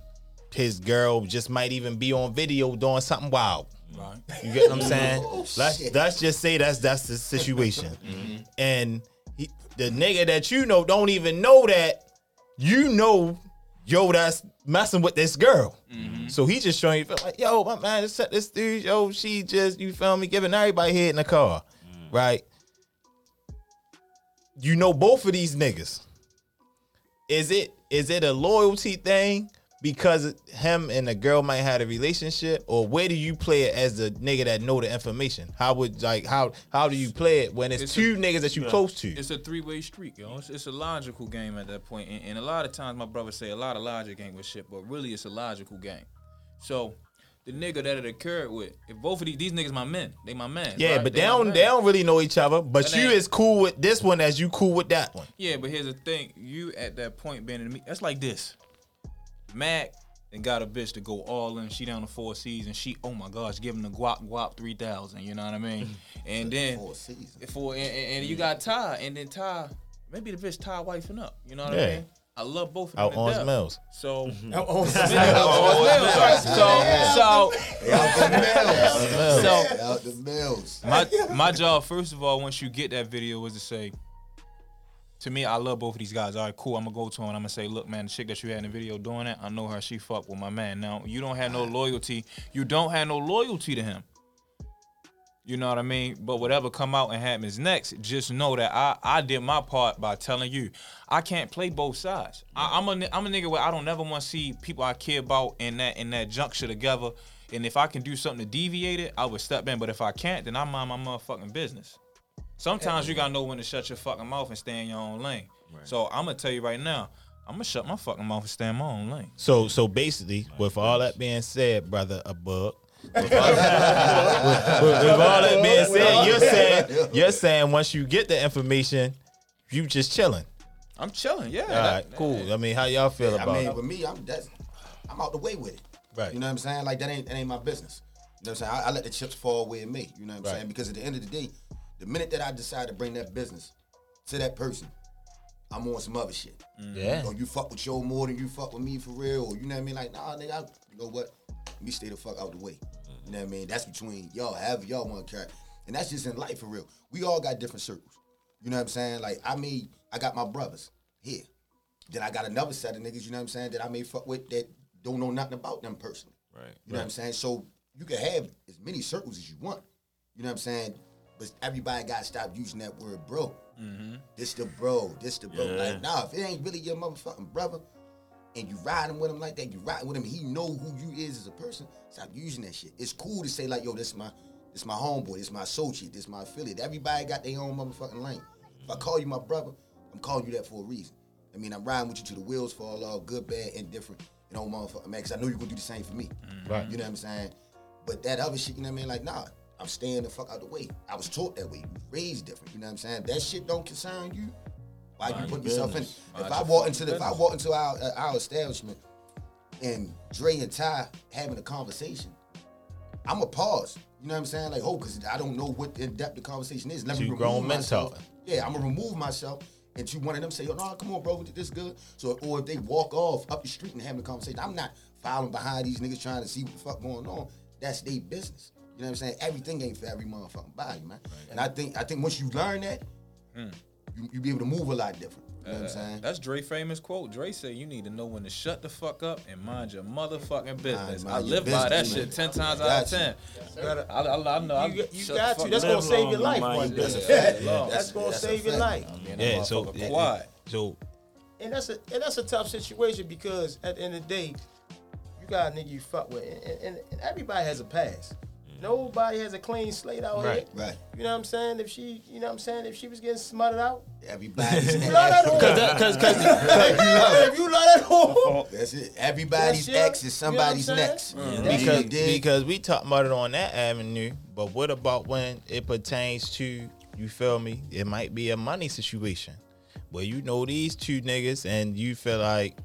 his girl just might even be on video doing something wild. Right. You get what I'm saying? Oh, let's shit. let's just say that's that's the situation. Mm-hmm. And he, the nigga that you know don't even know that you know yo that's messing with this girl. Mm-hmm. So he just showing you feel like, yo, my man, just set this dude, yo, she just, you feel me, giving everybody head in the car. Mm-hmm. Right? You know both of these niggas. Is it is it a loyalty thing because him and the girl might have a relationship, or where do you play it as the nigga that know the information? How would like how how do you play it when it's, It's two a- niggas that you close to? It's a three way street, yo. It's, it's a logical game at that. And, and a lot of times, my brother say a lot of logic ain't with shit, but really, it's a logical game. So, the nigga that it occurred with, if both of these these niggas my men, they my man. yeah, right? but they my don't they don't really know each other. But you they- is cool with this one as you cool with that one. Yeah, but here's the thing: you at that point being in me, that's like this. Mac and got a bitch to go all in. She down to four C's and she, oh my gosh, give him the guap guap three thousand. You know what I mean? And then Four seasons. for and, and and you got Ty, and then Ty, maybe the bitch Ty wifing up. You know what Yeah. I mean? I love both of them. Out to on death. Mills. So. Oh, So, so, Out the mills. so, Out the mills. my my job first of all once you get that video was to say to me i love both of these guys all right cool i'm gonna go to him and i'm gonna say look man the chick that you had in the video doing that i know her she fuck with my man now you don't have no loyalty you don't have no loyalty to him you know what I mean? But whatever come out and happens next, just know that I, I did my part by telling you I can't play both sides. I, I'm a I'm a nigga where I don't never want to see people I care about in that in that juncture together. And if I can do something to deviate it, I would step in. But if I can't, then I mind my motherfucking business. Sometimes you gotta know when to shut your fucking mouth and stay in your own lane. So I'm gonna tell you right now, I'm gonna shut my fucking mouth and stay in my own lane. So so basically, with all that being said, brother, a bug. With all, with- with all that being said, you're saying you're saying once you get the information, you just chilling. I'm chilling, yeah. All that- cool. I mean, how y'all feel I about mean, it? with me, I'm that's I'm out the way with it. Right. You know what I'm saying? Like that ain't that ain't my business. You know what I'm saying? I, I let the chips fall where it may. You know what I'm Right. saying? Because at the end of the day, the minute that I decide to bring that business to that person, I'm on some other shit. Mm. Yeah. Or you fuck with Joe more than you fuck with me for real. Or you know what I mean? Like, nah, nigga, I, you know what? Let me stay the fuck out the way. You know what I mean? That's between y'all, however y'all want to carry. And that's just in life for real. We all got different circles. You know what I'm saying? Like, I mean, I got my brothers here. Then I got another set of niggas, you know what I'm saying, that I may fuck with that don't know nothing about them personally. Right. You know what I'm saying? So you can have as many circles as you want. You know what I'm saying? But everybody got to stop using that word bro. Mm-hmm. This the bro. This the bro. Yeah. Like, nah, if it ain't really your motherfucking brother and you riding with him like that, you riding with him, he know who you is as a person, stop using that shit. It's cool to say like, yo, this my this my homeboy, this my associate, this my affiliate. Everybody got their own motherfucking lane. If I call you my brother, I'm calling you that for a reason. I mean, I'm riding with you to the wheels fall off, good, bad, indifferent. You know, motherfucker, man, 'cause I know you're gonna do the same for me. Mm-hmm. Right. You know what I'm saying? But that other shit, you know what I mean? Like, nah, I'm staying the fuck out the way. I was taught that way. Raised different. You know what I'm saying? That shit don't concern you. Why you Mind put your yourself in? If I walk into the, if I walk into our uh, our establishment and Dre and Ty having a conversation, I'm a pause. You know what I'm saying? Like, oh, because I don't know what in depth the conversation is. Let me remove grown myself. Yeah, I'm gonna remove myself. And to one of them say, "Oh no, come on, bro, this good." So, or if they walk off up the street and having a conversation, I'm not following behind these niggas trying to see what the fuck going on. That's their business. You know what I'm saying? Everything ain't for every motherfucking body, man. And I think I think once you learn that, hmm. you you be able to move a lot different. You know what I'm uh, saying? That's Dre famous quote. Dre said you need to know when to shut the fuck up and mind your motherfucking business. mind I your live by that business, shit ten times out of you. ten. You gotta- I, I, I know. I You, you got to. That's up. gonna save your life mind one your day. business. That's, Long. that's gonna That's save your life. Man, that Yeah, so motherfucker quiet. so And that's a and that's a tough situation because at the end of the day, you got a nigga you fuck with, and, and, and everybody has a past. Nobody has a clean slate out Right. here. Right. You know what I'm saying? If she, you know what I'm saying? If she was getting smutted out, Everybody's you love that hoe. because because if you love that hoe, That's it. Everybody's That's ex is you know somebody's next. Mm. That's because because we talk about it on that avenue, but what about when it pertains to you feel me? It might be a money situation where you know these two niggas and you feel like,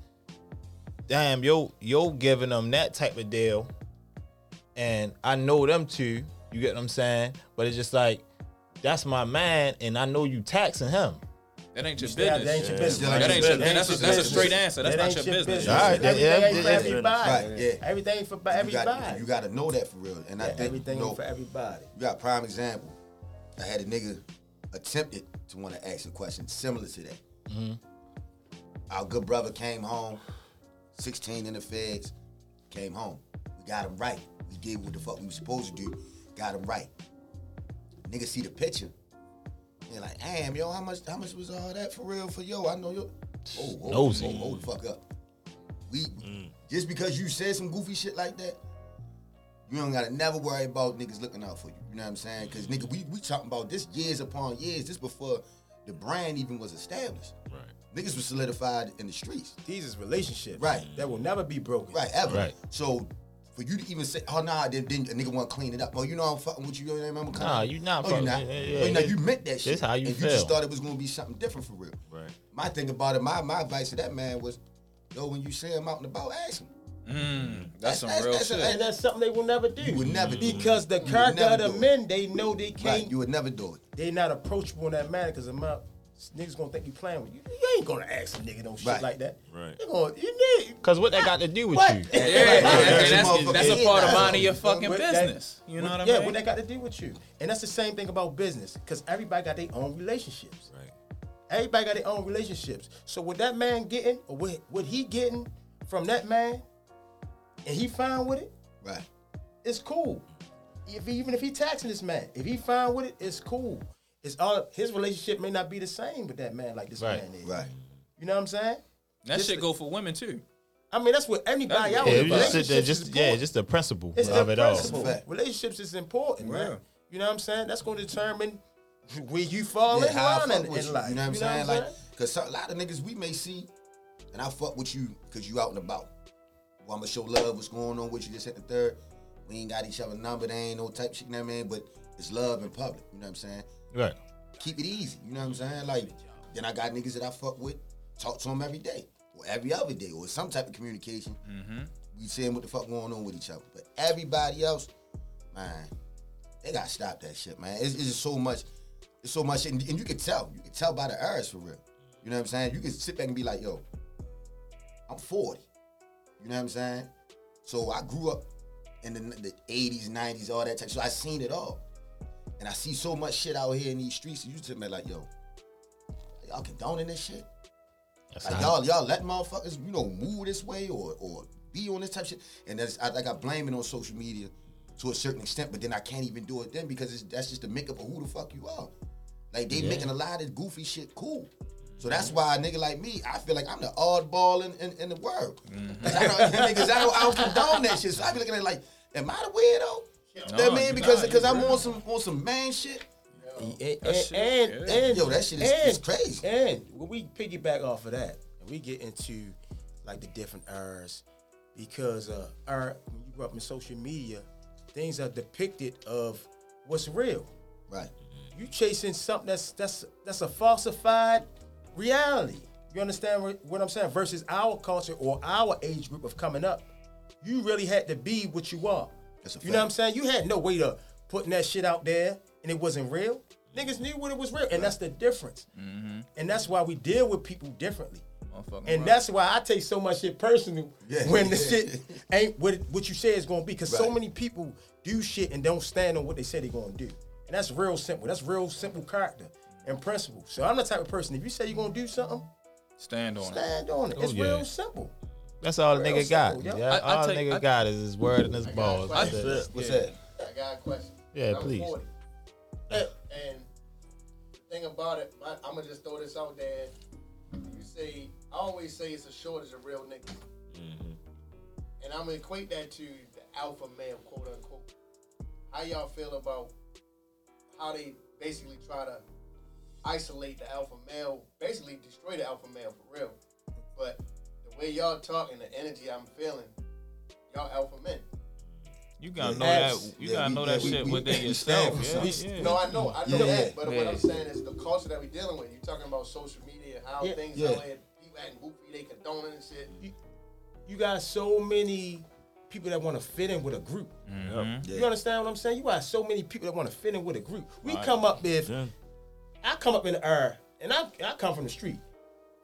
damn, yo, yo giving them that type of deal, and I know them too. You get what I'm saying? But it's just like that's my man, and I know you taxing him. That ain't your business. that ain't your business. That That ain't your, That that's, a, that's a straight answer. That's That not ain't your your business. business. All right, Everything yeah, ain't for everybody. Right, yeah. Everything for You got, everybody. you got to know that for real. And I think everything you know, for everybody. You got prime example. I had a nigga attempted to want to ask a question similar to that. Mm-hmm. Our good brother came home, 16 in the feds, came home. We got him right. We did what the fuck we was supposed to do. Got him right. Nigga see the picture. They're like, damn, yo, how much how much was all that for real for yo? I know yo. Oh, hold, Nosy. hold, hold the fuck up. We mm. just because you said some goofy shit like that, you don't gotta never worry about niggas looking out for you. You know what I'm saying? Cause nigga, we we talking about this years upon years. This before the brand even was established. Right. Niggas was solidified in the streets. These is relationships. Right. That will never be broken. Right, ever. Right. So for you to even say, oh nah, then, then a nigga want to clean it up. Oh, you know I'm fucking with you. You know what I'm coming. Nah, you not Oh, you fucking- not. yeah, oh, yeah, you, not. this- you meant that shit. this how you and feel. You just thought it was gonna be something different for real. Right. My thing about it, my my advice to that man was, yo, when you see him out and about, ask him. Mm, that's some That's- real that's- shit. that's- And that's something they will never do. You would never do it. Because the character of the men, they know they can't. Right, you would never do it. they not approachable in that manner because the amount niggas gonna think you playing with you. You ain't gonna ask a nigga no shit Right. like that. Right. You gonna you need Cause what that got to do with what? you? Yeah, Right, yeah, right, yeah, right. that's, that's a part of yeah. minding your fucking What that- business. You know what I mean? Yeah, what that got to do with you? And that's the same thing about business because everybody got their own relationships. Right. Everybody got their own relationships. So what that man getting or what what he getting from that man, and he fine with it, Right. it's cool. If he, even if he taxing this man, if he fine with it, it's cool. It's all his relationship may not be the same with that man like this Right, man is. Right. You know what I'm saying? that Just shit go for women too. I mean, that's what everybody That's- out Yeah, here. just, the- Relationships just yeah, just the principle It's of the it all. principle. Fact. Relationships is important, man. Yeah. You know what I'm saying? That's going to determine where you fall Yeah, in how line in, in you. life. You know what I'm saying? Like, cause a lot of niggas we may see, and I fuck with you cause you out and about. Well, I'ma show love. What's going on with you? This at the third. We ain't got each other number. There ain't no type shit. You know what I mean? But it's love in public. You know what I'm saying? Right. Keep it easy. You know what I'm saying? Like, then I got niggas that I fuck with. Talk to them every day or every other day or some type of communication. Mm-hmm. We seeing what the fuck going on with each other. But everybody else, man, they gotta stop that shit, man. It's, it's just so much. It's so much, and, and you can tell. You can tell by the errors for real. You know what I'm saying? You can sit back and be like, yo, I'm 40. You know what I'm saying? So I grew up in the, the 80s, 90s, all that type. So I seen it all. And I see so much shit out here in these streets. And you sit me like, yo, y'all condoning this shit? That's Like y'all, y'all let motherfuckers, you know, move this way or or be on this type of shit. And that's I, like I blame it on social media to a certain extent, but then I can't even do it then because that's just the makeup of who the fuck you are. Like they Yeah. making a lot of goofy shit cool. So that's why a nigga like me, I feel like I'm the oddball in, in, in the world. Mm-hmm. Cause I don't, niggas, I don't, I don't condone that shit. So I be looking at it like, am I the weirdo? You know I mean? Because because I'm on some on some man shit. And, That and, and, and- Yo, that shit is- is crazy. And when we piggyback off of that, and we get into like the different eras, because uh, our when you grew up in social media, things are depicted of what's real. Right. You chasing something that's that's that's a falsified reality. You understand what, what I'm saying? Versus our culture or our age group of coming up, you really had to be what you are. You know what I'm saying? You had no way to putting that shit out there and it wasn't real. Niggas knew when it was real, and that's the difference. Mm-hmm. And that's why we deal with people differently. And right. that's why I take so much shit personal Yeah. when the shit ain't what, what you say is gonna be. Cause so many people do shit and don't stand on what they say they're gonna do. And that's real simple. That's real simple character and principle. So I'm the type of person, if you say you're gonna do something, stand on it. stand on it. Oh, it's yeah. real simple. That's all the Real nigga got. simple. Yeah, I- I all take- nigga I- got is his word and his balls. I- That's it. What's that? I got a question. Yeah, please. 40. And the thing about it, I, I'm gonna just throw this out there. You say, I always say it's a shortage of real niggas, mm-hmm. and I'm gonna equate that to the alpha male, quote unquote. How y'all feel about how they basically try to isolate the alpha male, basically destroy the alpha male for real. But the way y'all talk and the energy I'm feeling, y'all alpha men. You gotta Yeah. know that. You yeah, gotta we- know that we- shit we- within we yourself. stand Yeah, yeah. No, I know, I know Yeah, that. yeah. But what I'm saying is the culture that we're dealing with. You're talking about social media, how Yeah. things Yeah. out here, people acting goofy, they condoning and shit. You got so many people that want to fit in with a group. Mm-hmm. You understand what I'm saying? You got so many people that want to fit in with a group. We come up with Yeah. I come up in the air, and I I come from the street.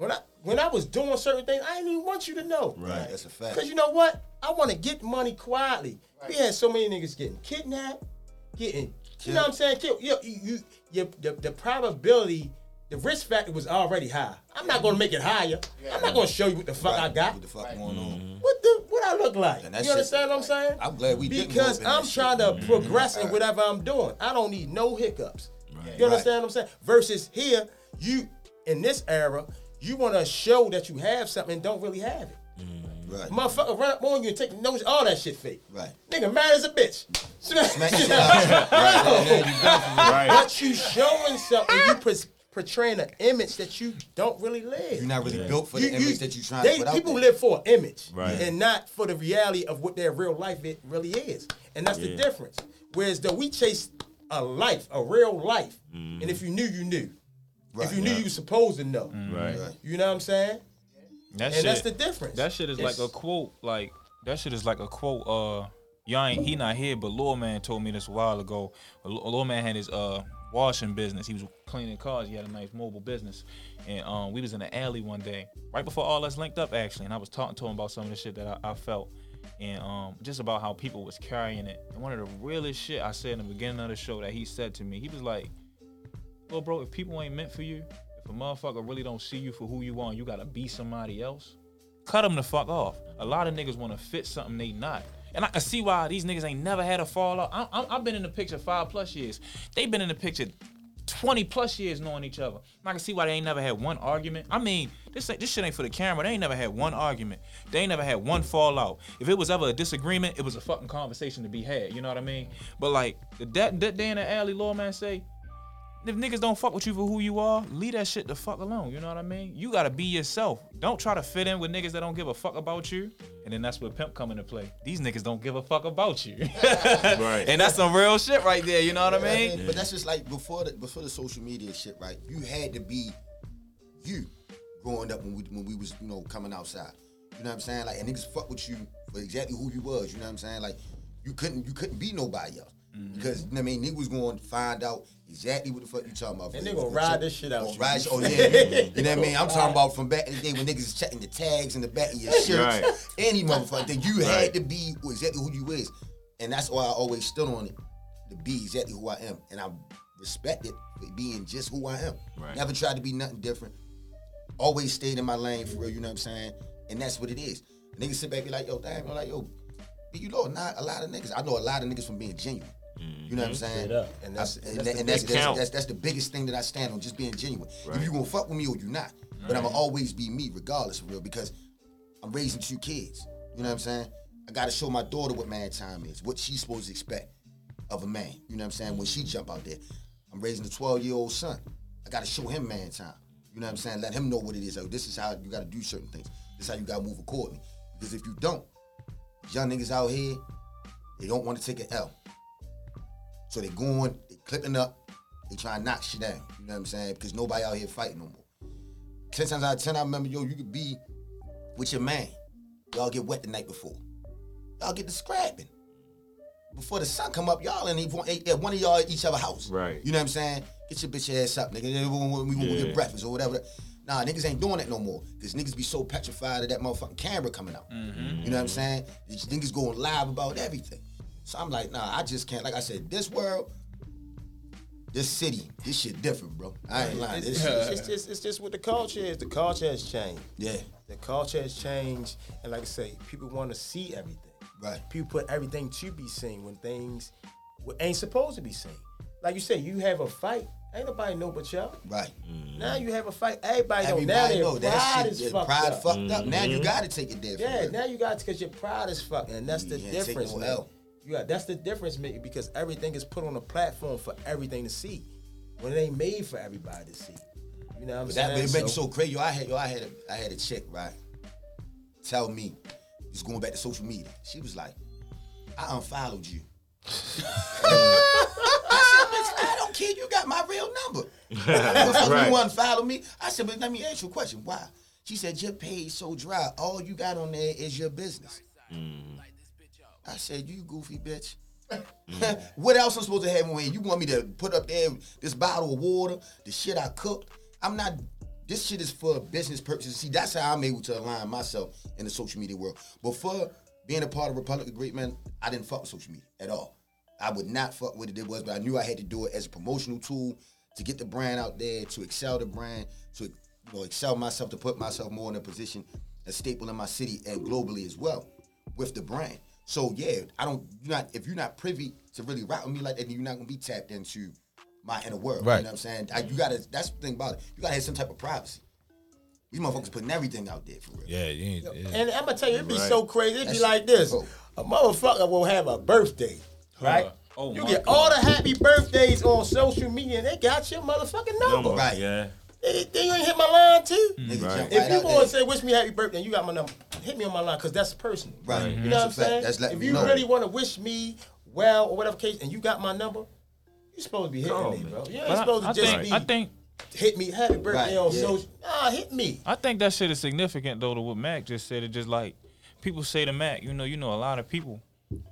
When I when I was doing certain things, I didn't even want you to know. Right. That's a fact. Cause you know what? I want to get money quietly. We had so many niggas getting kidnapped, getting you know what I'm saying? Killed. You, you, you, you the, the probability, the risk factor was already high. I'm not gonna make it higher. Yeah. I'm not gonna show you what the fuck I got. What the fuck going on? What the what I look like? And that You shit- understand what I'm saying? I'm glad we didn't because go up I'm shit. trying to Mhm. progress in whatever I'm doing. I don't need no hiccups. Right. You understand what I'm saying? Versus here, you in this era, you want to show that you have something and don't really have it. Right. Motherfucker run up on you and take notes. All that shit fake. Right. Nigga mad as a bitch. Smack shit out. Right. You done for real. Right. But you showing something, you pres- portraying an image that you don't really live. You're not really built for You- the you- image that you're trying they, to put out people there. live for an image Right. and not for the reality of what their real life it really is and that's the difference whereas though we chase a life a real life Mm-hmm. and if you knew you knew Right. if you knew you were supposed to know Right. Right. you know what i'm saying That and shit, that's the difference That shit is like a quote. Like that shit is like a quote. Uh, y'all ain't he not here, but Lil Man told me this a while ago. Lil Lil Man had his uh washing business. He was cleaning cars. He had a nice mobile business, and um we was in the alley one day right before all us linked up actually, and I was talking to him about some of the shit that I, I felt. And um, just about how people was carrying it. And one of the realest shit I said in the beginning of the show that he said to me, he was like, bro, if people ain't meant for you, if a motherfucker really don't see you for who you are, and you gotta be somebody else, cut them the fuck off. A lot of niggas want to fit something they not. And I can see why these niggas ain't never had a fallout. I, I, I've been in the picture five plus years. They've been in the picture 20 plus years knowing each other. And I can see why they ain't never had one argument. I mean, this this shit ain't for the camera. They ain't never had one argument. They ain't never had one fallout. If it was ever a disagreement, it was a fucking conversation to be had. You know what I mean? But like that, that day in the alley, Lord man say, if niggas don't fuck with you for who you are, leave that shit the fuck alone. You know what I mean? You gotta be yourself. Don't try to fit in with niggas that don't give a fuck about you. And then that's where pimp come into play. These niggas don't give a fuck about you. Right. and that's some real shit right there. You know what I I mean? mean, But that's just like before the before the social media shit, right? You had to be you growing up when we when we was you know coming outside. You know what I'm saying? Like and niggas fuck with you for exactly who you was. You know what I'm saying? Like you couldn't you couldn't be nobody else. Mm-hmm. Because you know I mean, niggas was going to find out exactly what the fuck you talking about. And they They gonna ride this shit out gonna you. Ride, oh yeah, you, you know what I mean. I'm talking about from back in the day when niggas is checking the tags in the back of your shirt. Right. Any motherfucker, then you Right. had to be exactly who you is, and that's why I always stood on it to be exactly who I am, and I respect it for being just who I am. Right. Never tried to be nothing different. Always stayed in my lane for real. You know what I'm saying? And that's what it is. Niggas sit back and be like, yo, damn, I'm like, yo, but you know, not a lot of niggas. I know a lot of niggas from being genuine. Mm-hmm. You know what I'm saying? And that's- I- and and, that's the and that's, big that's, that's that's the biggest thing that I stand on, just being genuine. Right. If you gonna fuck with me or you not, but I'ma always be me, regardless for real, because I'm raising two kids. You know what I'm saying? I gotta show my daughter what man time is, what she's supposed to expect of a man. You know what I'm saying? When she jump out there, I'm raising a 12 year old son. I gotta show him man time. You know what I'm saying? Let him know what it is. Oh, this is how you gotta do certain things. This is how you gotta move accordingly. Because if you don't, young niggas out here, they don't want to take an L. So they going, they clipping up, they trying to knock shit down. You know what I'm saying? Because nobody out here fighting no more. Ten times out of ten, I remember, yo, you could be with your man. Y'all get wet the night before. Y'all get to scrapping. Before the sun come up, y'all in one, eh, one of y'all at each other house. Right. You know what I'm saying? Get your bitch ass up, nigga. We gonna, Yeah. get breakfast or whatever. Nah, niggas ain't doing that no more. Cause niggas be so petrified of that motherfucking camera coming out. You know what I'm saying? These niggas going live about everything. So I'm like, nah, I just can't. Like I said, this world, this city, this shit different, bro. I ain't lying. It's, This it's, shit, it's just it's just what the culture is. The culture has changed. yeah, The culture has changed, and like I say, people want to see everything. right. People put everything to be seen when things ain't supposed to be seen. Like you say, you have a fight. Ain't nobody know but y'all. Right. Mm-hmm. Now you have a fight. Everybody, know. Now Everybody their know pride that shit. is fucked pride up. fucked up. Now you mm-hmm. gotta take it there. Yeah, real. now you got to because your pride is fucking, and that's You the can't take difference, no. L. You got that's the difference, man, because everything is put on a platform for everything to see, when it ain't made for everybody to see. You know what I'm But that saying? it make me so crazy. Yo, I had yo, I had a I had a chick, right? Tell me, just going back to social media. She was like, I unfollowed you. I said, bitch, I don't care. You got my real number. Before Right. you unfollow me, I said, but let me ask you a question. Why? She said, your page so dry. All you got on there is your business. Mm. I said, you goofy bitch. what else I'm supposed to have here? You want me to put up there this bottle of water, the shit I cooked? I'm not. This shit is for business purposes. See, that's how I'm able to align myself in the social media world. But for being a part of Republic of Great Men, I didn't fuck with social media at all. I would not fuck with it. It was, but I knew I had to do it as a promotional tool to get the brand out there, to excel the brand, to you know, excel myself, to put myself more in a position, a staple in my city and globally as well with the brand. So yeah, I don't. You're not if you're not privy to really rock with me like that, then you're not gonna be tapped into my inner world. Right. You know what I'm saying? I, you gotta. That's the thing about it. You gotta have some type of privacy. These motherfuckers putting everything out there for real. Yeah, you ain't, yeah. And I'm gonna tell you, it'd be Right. so crazy. It'd be like this: a motherfucker will have a birthday, right? Oh, you get God. all the happy birthdays on social media, and they got your motherfucking number. Right. Yeah. They, they ain't hit my line too. Mm, Nigga Right. If you out want to say wish me happy birthday, you got my number. Hit me on my line because that's personal. Right. You know what I'm That's a fact. saying? That's letting if me you know. really want to wish me well or whatever case, and you got my number, you supposed to be hitting Call me, me. bro. You ain't But I, supposed to I just think be I think hit me happy birthday Right, on yeah. social. Nah, hit me. I think that shit is significant though to what Mac just said. It just like people say to Mac, you know, you know a lot of people,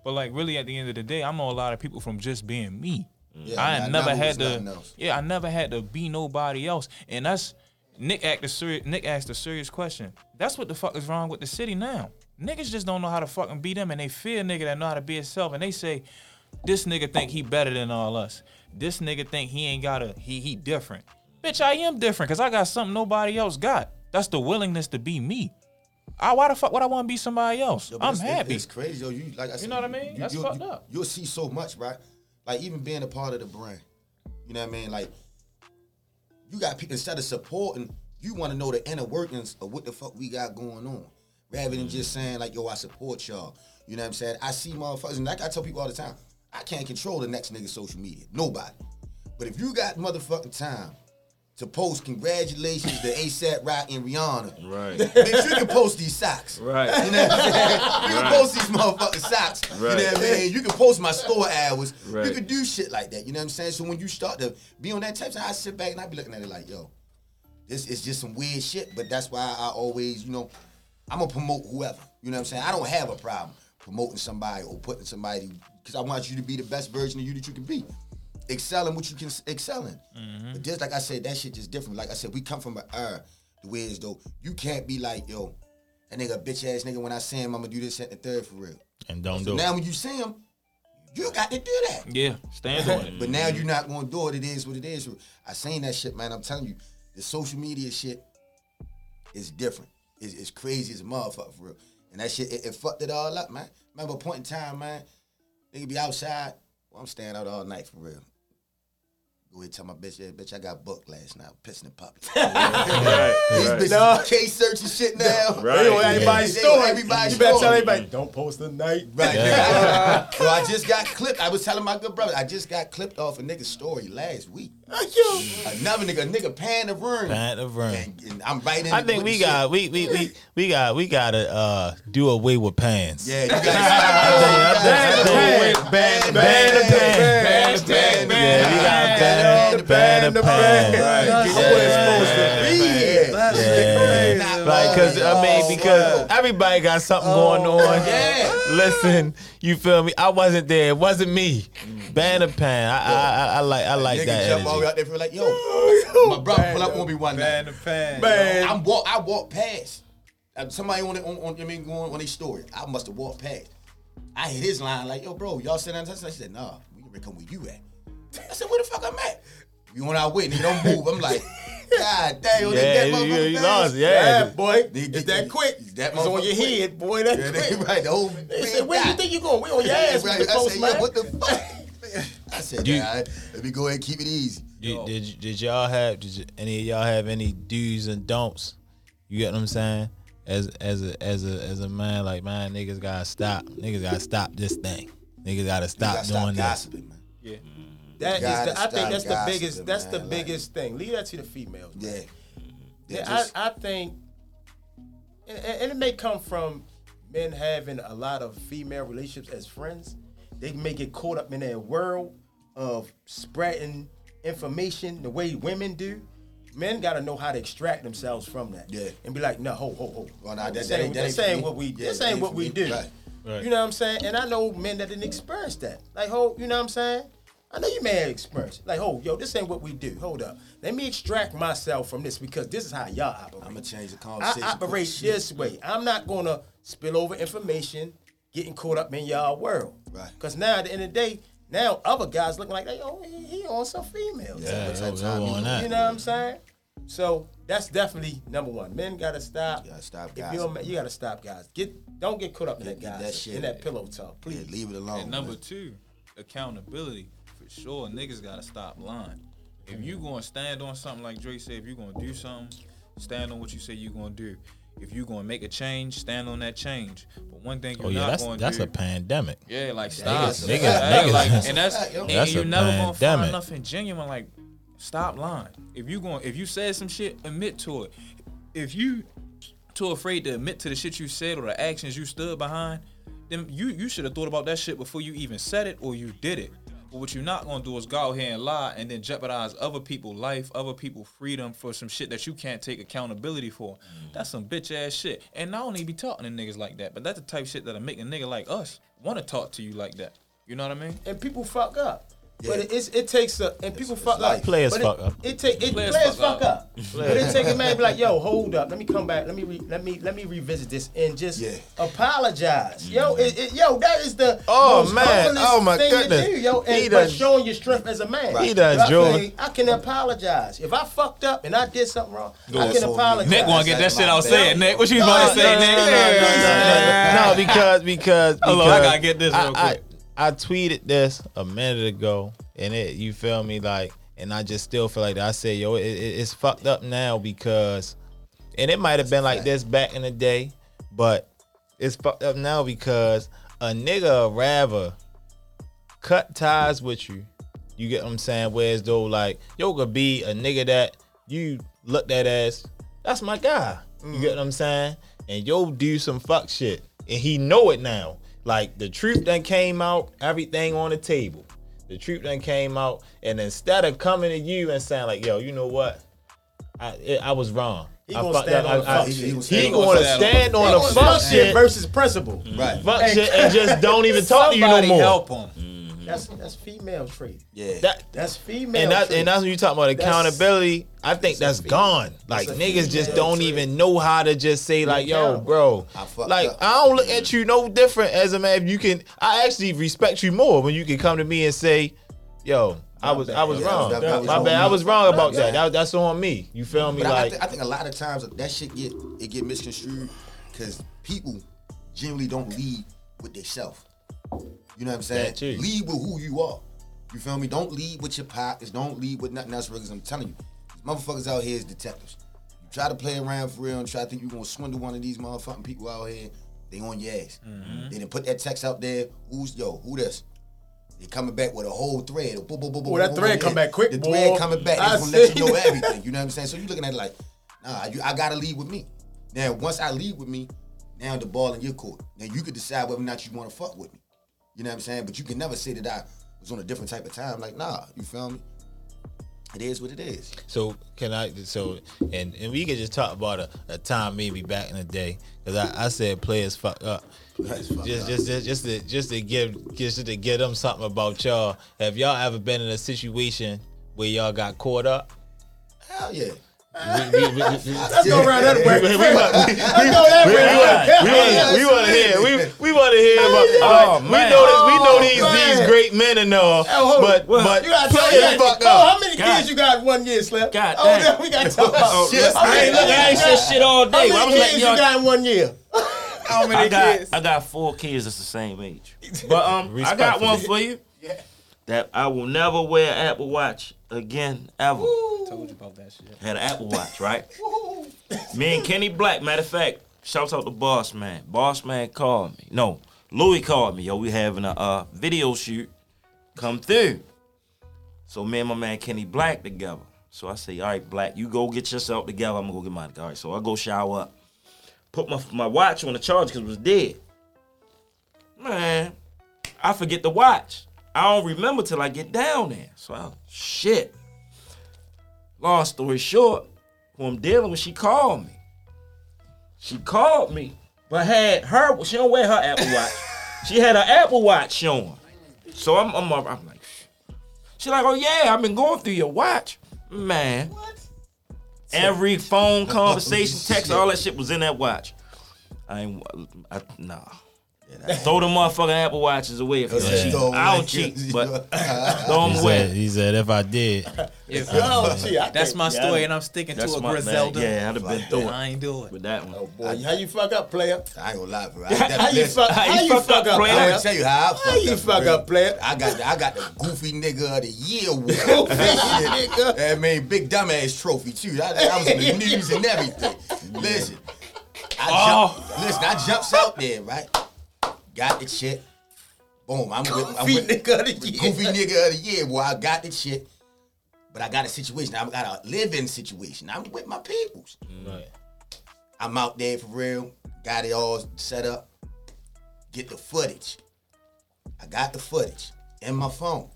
but like really at the end of the day, I know a lot of people from just being me. Yeah, I never had to. Yeah, I never had to be nobody else, and that's Nick asked a serious. Nick asked a serious question. That's what the fuck is wrong with the city now. Niggas just don't know how to fucking be them, and they fear a nigga that know how to be himself, and they say, "This nigga think he better than all us. This nigga think he ain't gotta. He he different. Bitch, I am different because I got something nobody else got. That's the willingness to be me. I why the fuck would I want to be somebody else? Yo, I'm it's- happy. It's crazy, yo. You like I said, know what I mean? That's you'll- fucked you, up. You'll see so much, right? Like even being a part of the brand. You know what I mean? Like you got people instead of supporting, you want to know the inner workings of what the fuck we got going on, rather than just saying like, "Yo, I support y'all." You know what I'm saying? I see motherfuckers, and like I tell people all the time, I can't control the next nigga's social media. Nobody. But if you got motherfucking time to post congratulations to ASAP Rock and Rihanna, Right. Bitch, you can post these socks. Right. You know what I'm saying? You can post these motherfucking socks. You know what I mean? You can post my store hours. You can do shit like that. You know what I'm saying? So when you start to be on that type, I sit back and I be looking at it like, yo, this is just some weird shit. But that's why I always, you know, I'm gonna promote whoever. You know what I'm saying? I don't have a problem promoting somebody or putting somebody because I want you to be the best version of you that you can be. Excel in what you can excel in. Mm-hmm. But just like I said, that shit just different. Like I said, we come from an era the way is though. You can't be like, yo, that nigga a bitch ass nigga. When I see him, I'm gonna do this at the third for real. and don't So do now it. when you see him, you got to do that. yeah, stand on it. But now you're not gonna do it. It is what it is. I seen that shit, man. I'm telling you, the social media shit is different. It's, it's crazy as a motherfucker for real. And that shit, it, it fucked it all up, man. Remember a point in time, man, nigga be outside. Well, I'm staying out all night for real. Go ahead and tell my bitch, yeah, bitch, I got booked last night. Pissing in public. Right. These right. bitches case searching shit now. Right. They on Yeah. everybody's They story. everybody's you better tell story. everybody, don't post the night. Right. Yeah. so I just got clipped. I was telling my good brother, I just got clipped off a nigga's story last week. Yo. Another nigga, a nigga paying the room. Pat the room. And, and I'm right in I it think we got we we we we got we gotta uh do away with pants. Yeah, you got I think- I think- I think- Ban the ban the pants. pants. Ban the Ban the pan. Right. Get I that wasn't ass supposed to be here. That's Yeah. crazy. Like, cause I mean, Oh, because man. everybody got something going oh, on. Yeah. Listen, you feel me? I wasn't there. It wasn't me. Ban a pan. I, I, I, I like, I like Nigga that. jump all the way Energy. out there for like, yo, my brother pull up on me one Ban night. the pan. Man. I'm walk, I walk past. Somebody on it, on, on, I mean, going on their story. I must have walked past. I hit his line like, yo, bro, y'all sitting down. He said, nah, we can come where you at. I said, where the fuck I'm at? You on our way, nigga, don't move. I'm like, God damn, nigga, Yeah, that you, motherfucker you fast. lost. Yeah, Yeah. boy. They- It's that quick. that It's on your quick. head, boy. That Yeah, they, quick. right, the whole They said, where do you think you going? We on your ass, right. Mr. I said, yo, Postman. what the fuck? I said, You- nah, let me go ahead and keep it easy. Did, did, did y'all have did y- any of y'all have any do's and don'ts? You get what I'm saying? As as a as a as a man, like man, niggas gotta stop. Niggas gotta stop this thing. Niggas gotta You stop gotta doing stop this. gossiping, man. Yeah. That is Gotta the, I think that's the biggest. That's the biggest thing. Leave that to the females. Yeah. Yeah, just- I, I think, and, and it may come from men having a lot of female relationships as friends. They may get caught up in that world of spreading information the way women do. Men got to know how to extract themselves from that. Yeah. And be like, no, ho, ho, ho. Well, nah, that- this that ain't, ain't- that ain't for ain't what we. Yeah, this ain't what we do. Right. Right. You know what I'm saying? And I know men that didn't experience that. Like, ho, you know what I'm saying? I know you may have experienced. Like, oh, yo, this ain't what we do. Hold up. Let me extract myself from this because this is how y'all operate. I'm gonna change the conversation. I conversation. operate Shit. this way. I'm not gonna spill over information, getting caught up in y'all world. Right. Because now at the end of the day, now other guys looking like, oh, he, he on some females. Yeah, That's yo, what yo, time on you- that. You know what I'm saying? So that's definitely number one. Men gotta stop. You gotta stop If you're man, you gotta stop, guys. Get don't get caught up in that Get that guys shit. in that pillow talk, Yeah, please. leave it alone. And number man. two, accountability. For sure, niggas gotta stop lying. If you gonna stand on something like Dre said, if you gonna do something, stand on what you say you gonna do. If you gonna make a change, stand on that change. But one thing you're Oh yeah, not that's gonna do. that's do, a pandemic. yeah, like stop, Niggas- Yeah, niggas- like, niggas- and that's That's and a you're never gonna find nothing genuine. Like, stop lying. If you going if you said some shit, admit to it. If you too afraid to admit to the shit you said or the actions you stood behind, then you you should have thought about that shit before you even said it or you did it. But what you're not gonna do is go out here and lie and then jeopardize other people's life, other people's freedom for some shit that you can't take accountability for. Mm. That's some bitch ass shit. And not only be talking to niggas like that, but that's the type of shit that'll make a nigga like us want to talk to you like that. You know what I mean? and people fuck up. Yeah. But it, it's, it takes a and people fuck life. up. Players fuck it, up. It take it Players players, fuck fuck up. but it take a man be like, yo, hold up, let me come back, let me re, let me let me revisit this and just Yeah. apologize. Yo, it, it, yo, that is the Oh, most man. Oh, my thing goodness. To do, yo, and He but done- showing your strength as a man. He done I, feel joined. like I can apologize if I fucked up and I did something wrong. I can apologize. Nick wanna get that shit my out bad. saying, Nick. What you No, gonna say, Nick? no, because because Hold on, because I gotta get this real quick. I, tweeted this a minute ago, and it you feel me like, and I just still feel like that. I said, yo, it, it, it's fucked up now because, and it might have been like this back in the day, but it's fucked up now because a nigga rather cut ties with you. You get what I'm saying? Whereas though, like, yo could be a nigga that you looked at as, that's my guy. You get mm. what I'm saying? And yo do some fuck shit. And he know it now. Like the truth done came out, everything on the table. The truth done came out. And instead of coming to you and saying, like, yo, you know what? I it, I was wrong. He gonna fucked stand up. on the I- I- fuck He- shit. he He gonna stand on stand on the Fuck fuck shit shit, versus principle. Right. fuck Hey, shit, and just don't even talk to you no more. help him. Mm. Mm-hmm. That's that's female trait. Yeah. That That's female. and that and that's when you talk about That's- accountability. I think that's that's a fe- gone. Like that's niggas just don't trait. even know how to just say like, "Yo, bro." I fucked Like up. I don't look at mm-hmm. you no different as a man. If you can, I actually respect you more when you can come to me and say, "Yo, I was I was Yeah, wrong. that- that was My on bad. I was wrong about Yeah. that. that. That's on me. You feel me? But I, I, Like think, I think a lot of times that shit get it get misconstrued because people generally don't lead with themselves. You know what I'm saying? Lead with who you are. You feel me? Don't lead with your pockets. Don't lead with nothing else. Because I'm telling you, these motherfuckers out here is detectives. You try to play around for real and try to think you're gonna swindle one of these motherfucking people out here. They on your ass. Mm-hmm. They didn't put that text out there. Who's yo? Who this? They coming back with a whole thread. Boom, boom, boom, boom, Boy, that boom, thread boom, come yeah. back quick, The boy. thread coming back. They gonna let you know everything. You know what I'm saying? So you looking at it like, nah, you, I gotta leave with me. Now, once I leave with me, now the ball in your court. Now you could decide whether or not you want to fuck with me. You know what I'm saying? But you can never say that I was on a different type of time. Like, nah, you feel me? It is what it is. So can I? So and and we can just talk about a, a time maybe back in the day because I, I said players fuck up. Players fuck just, up. just just just to just to give just to give them something about y'all. Have y'all ever been in a situation where y'all got caught up? Hell yeah. We, we, we, we, Let's go around that way. we, we, Let's go we, want to hear. We we want to hear about. Oh, like, we man. know this. We know Oh, these man. these great men and all. Oh, but on. but You gotta tell players me. fuck Oh, up. how many God. kids you got in one year, Slip? God oh, damn. we got to talk about Shit. How many- Hey, look, I ain't said shit all day. How many kids you got in one year? How many I got kids? I got four kids that's the same age. But um, I got one for you. That I will never wear an Apple Watch again ever. Told you about that shit. Had an Apple Watch, right? Me and Kenny Black. Matter of fact, shouts out to Boss Man. Boss Man called me. No, Louis called me. Yo, we having a uh, video shoot. Come through. So me and my man Kenny Black together. So I say, all right, Black, you go get yourself together. I'm gonna go get mine. All right, so I go shower up. Put my my watch on the charge because it was dead. Man, I forget the watch. I don't remember till I get down there. So I, shit. Long story short, who I'm dealing with, she called me. She called me, but had her. She don't wear her Apple Watch. she had her Apple Watch showing. So I'm, I'm, I'm like, she like, oh yeah, I've been going through your watch, man. What? Every phone oh, conversation, text, all that shit was in that watch. I ain't, I, nah. Throw the motherfucking Apple Watches away if you Yeah. cheat. Throw I away. don't cheat, but throw He them away. he said if I did, If, Oh, gee, I that's can't- my yeah, story, and I'm sticking That's to a my Griselda. man. Yeah, I'd have been through I ain't do it. with that one. Oh boy, how you fuck up, player? I ain't gonna lie, bro. How you fuck? How How you you fuck fuck up, up, player? I'm gonna tell you how I fuck How you up, fuck bro. up, player? I got the, I got the goofy nigga of the year award. nigga. I mean, big dumbass trophy too. I, I was in the news and everything. Listen, I oh. jumped, listen, I jumps out there, right? Got the shit. Boom, I'm with, I'm Goofy with nigga of the year. goofy nigga of the year. Boy, I got the shit. But I got a situation. I got a living situation. I'm with my peoples. Mm. right. I'm out there for real. Got it all set up. Get the footage. I got the footage in my phone.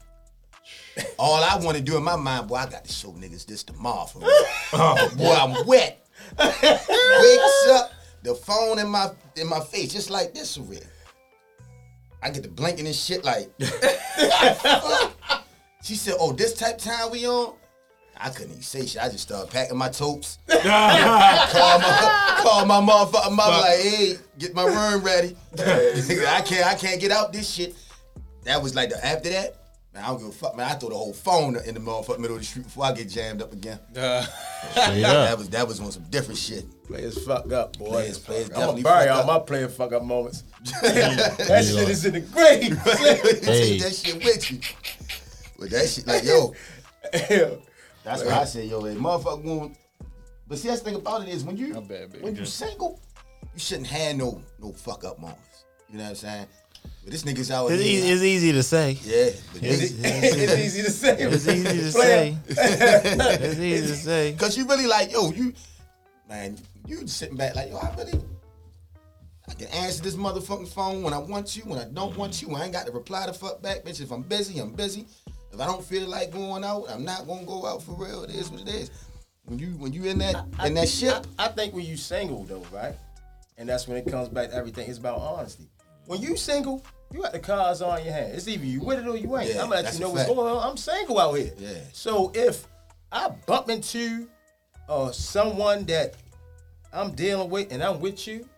All I want to do in my mind, boy, I got to show niggas this tomorrow for real. Oh, boy, I'm wet. Wakes up, the phone in my in my face, just like this for real. I get the blinking and shit like. she said, "Oh, this type time we on." I couldn't even say shit. I just started packing my totes. call my call my motherfucking mother like, hey, get my room ready. I can't I can't get out this shit. That was like the after that. Man, I don't give a fuck, man. I throw the whole phone in the motherfucking middle of the street before I get jammed up again. Straight That up. was that was on some different shit. Players fuck up, boy. Players- players I'm gonna definitely bury all up. my player fuck up moments. that shit is in the grave. Take that shit with you. With that shit, like yo, that's what I say, yo. Hey, motherfucker want. But see, that's the thing about it is when you bad, when you single, you shouldn't have no no fuck up moments. You know what I'm saying? But this nigga's out It's, here. easy, it's easy to say. yeah, but It's, this, it's easy to say. it's easy to say. It's easy to say. Cause you really like, yo, you man, you sitting back like, yo, I really I can answer this motherfucking phone when I want you, when I don't want you. I ain't got to reply to fuck back, bitch. If I'm busy, I'm busy. If I don't feel like going out, I'm not gonna go out for real. It is what it is. When you when you in that in that ship, I, I think when you single though, right? And that's when it comes back to everything. It's about honesty. When you single, you got the cards on your hand. It's either you with it or you ain't. Yeah, I'm gonna let you know what's going on. I'm single out here. Yeah. So if I bump into uh someone that I'm dealing with and I'm with you,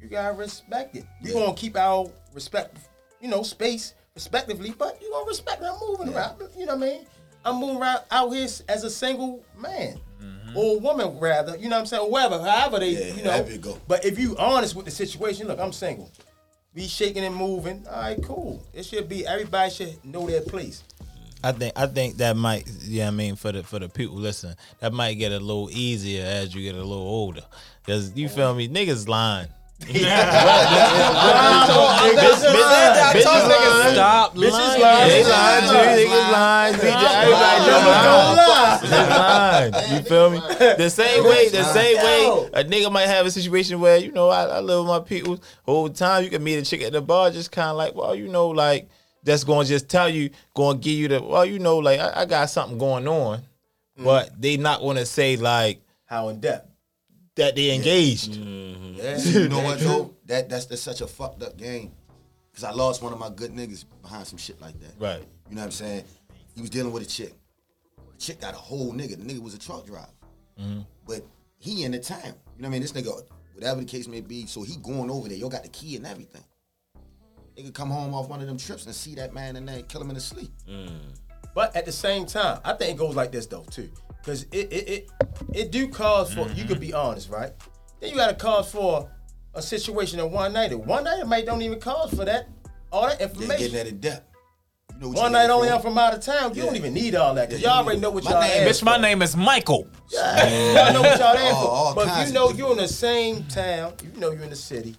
you gotta respect it. We're Yeah. gonna keep our respect, you know, space respectively, but you gonna respect it. I'm moving around. You know what I mean? I'm moving around out here as a single man. Or woman rather, you know what I'm saying? Or whatever, however they, Yeah, you know. you. But if you honest with the situation, look, I'm single. Be shaking and moving. All right, cool. It should be everybody should know their place. I think I think that might yeah I mean for the for the people listen that might get a little easier as you get a little older because you feel me niggas lying. Bitches lying. Stop Bitches lying. lying. They lying too. Niggas lying. DJ, Everybody lying. Lying. You feel me? The same way, the same way a nigga might have a situation where, you know, I, I live with my people whole time. You can meet a chick at the bar, just kind of like, well, you know, like, that's going to just tell you, going to give you the, well, you know, like, I, I got something going on. but they not want to say like How in depth? That they engaged. Mm-hmm. Yeah, you know what though? That that's, that's such a fucked up game. Cause I lost one of my good niggas behind some shit like that. Right. You know what I'm saying? He was dealing with a chick. The chick got a whole nigga. The nigga was a truck driver. Mm-hmm. But he in the town. You know what I mean? This nigga, whatever the case may be, so he going over there. Yo got the key and everything. Nigga come home off one of them trips and see that man in there, kill him in his sleep. Mm. But at the same time, I think it goes like this though too, because it it, it it do cause for you could be mm-hmm. honest, right? Then you got to cause for a situation of one night. One night it might don't even cause for that all that Then getting information. that in depth. You know One night only for. I'm from out of town. You don't even need all that. Cause Yeah, y'all already know what my y'all name- asked Bitch, my name is Michael. Yeah, Y'all know what y'all asked All- all for. But if you know you're in the same town, you know you're in the city,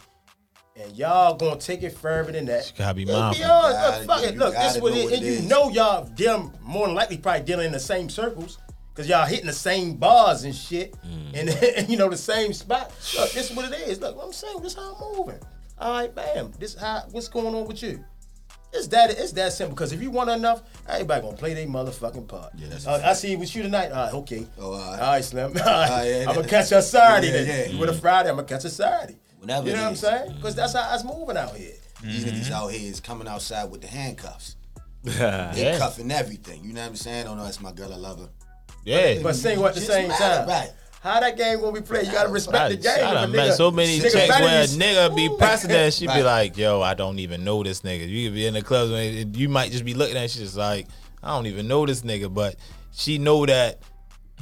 and y'all gonna take it further than that. gotta be Let's Be mindful. honest, look, fuck it. you Look, this gotta what know it what and it you know y'all dealing more than likely probably dealing in the same circles. Cause y'all hitting the same bars and shit, mm. and, and you know the same spot. Look, this is what it is. Look, what I'm saying this is how I'm moving. All right, bam. This how what's going on with you? It's that it's that simple. Because if you want enough, everybody gonna play their motherfucking part. Yeah, that's Uh, I see you with you tonight. All right, okay. Oh, all right. all right, Slim. All right. yeah, I'm gonna catch her Saturday. Yeah, then. yeah. With a mm-hmm. Friday, I'm gonna catch her Saturday. Whenever you know what I'm is. saying? Mm-hmm. Because that's how it's moving out here. These niggas mm-hmm. out here is coming outside with the handcuffs. Yeah. They cuffing everything. You know what I'm saying? Oh no, that's my girl. I love her. Yeah. But sing at the same time. right. How that game gonna be played? You gotta respect I, the game. I done met so many nigga chicks better where a nigga be passing that, she be like, "Yo, I don't even know this nigga." You could be in the clubs, and you might just be looking at, it, she's just like, "I don't even know this nigga," but she know that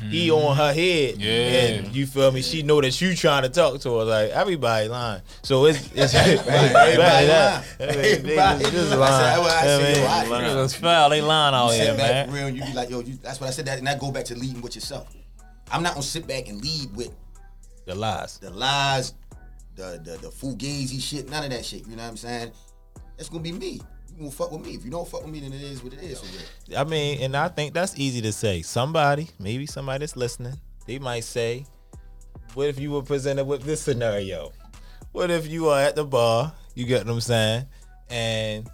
he on her head, Yeah. and you feel me? She know that you trying to talk to her. Like everybody lying, so it's it's Everybody lying. Everybody just I lying. said, I said, yo, I mean? I- foul. They lying out here, man. real, you be like, yo, you, that's what I said. That and that go back to leading with yourself. I'm not gonna sit back and lead with the lies. the lies, the the the fugazi shit, none of that shit. You know what I'm saying? That's gonna be me. Gonna fuck with me. If you don't fuck with me, then it is what it is. I mean, and I think that's easy to say. Somebody, maybe somebody that's listening, they might say, "What if you were presented with this scenario? What if you are at the bar? You get what I'm saying? And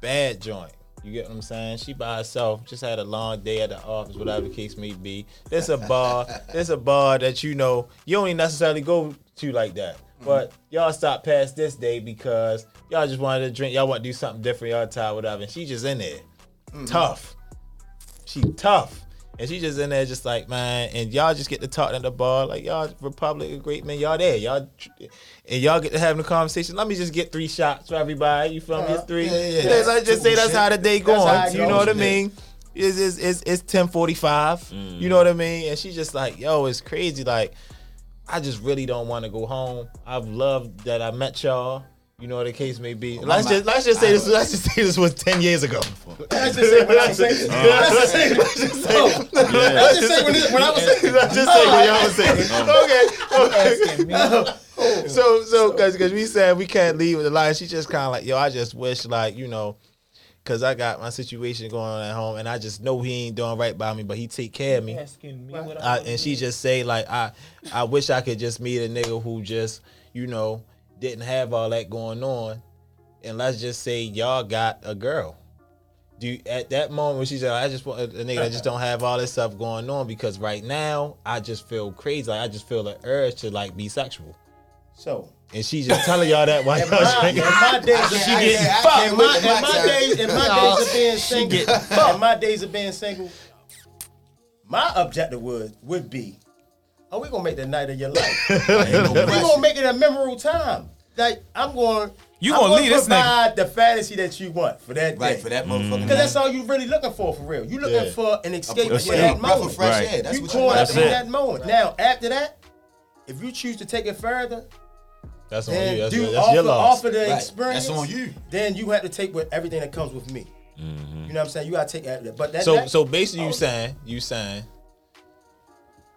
bad joint. You get what I'm saying? She by herself, just had a long day at the office, whatever the case may be. There's a bar, there's a bar that you know you don't even necessarily go to like that. But mm-hmm. y'all stop past this day because y'all just wanted to drink, y'all want to do something different, y'all tired, whatever. And she just in there. Tough. She tough. And she just in there just like, man, and y'all just get to talking at the bar, like y'all Republic of Great Men, y'all there. Y'all and y'all get to having a conversation. Let me just get three shots for everybody. You feel me? It's three. Yeah, yeah, yeah. Let's just say that's how the day going. You know what I mean? It's it's it's, it's ten forty five. You know what I mean? And she's just like, yo, it's crazy. Like, I just really don't want to go home. I've loved that I met y'all. You know what the case may be. Let's just let's just say I- this. Let's just say this was ten years ago. Let's just say when I was saying. Let's just say. Let's just say. Let's just say oh. when I was saying. Let's just say what y'all was saying. Okay. okay. Oh. Oh. so so because because we said we can't leave with the lie. She just kind of like yo. I just wish like you know. Cause I got my situation going on at home, and I just know he ain't doing right by me, but he take care of me. I, and she just say like I, I wish I could just meet a nigga who just you know didn't have all that going on, and let's just say y'all got a girl. Do you, at that moment when she said I just want a, a nigga I just don't have all this stuff going on because right now I just feel crazy. Like I just feel the urge to like be sexual, So. and she's just telling y'all that while In y'all my, in my days, She she getting getting fucked. fucked. In my, With in my days, in my days of being single, in my days of being single, my objective would would be, are we gonna make the night of your life? No we question. gonna make it a memorable time. Like I'm going, You I'm gonna leave this nigga. provide the fantasy that you want for that Right day. for that motherfucker. Because that's all you really looking for, for real. You looking Yeah. for an escape That's for that Breath of moment. fresh Right. air. That's you what caught you up want. in that moment. Now, after that, if you choose to take it further, That's on then you. That's, do that's offer, your loss. offer the Right. experience. That's on you. Then you have to take with everything that comes with me. Mm-hmm. You know what I'm saying? You gotta take that. But that, So that, so basically, you oh. saying you saying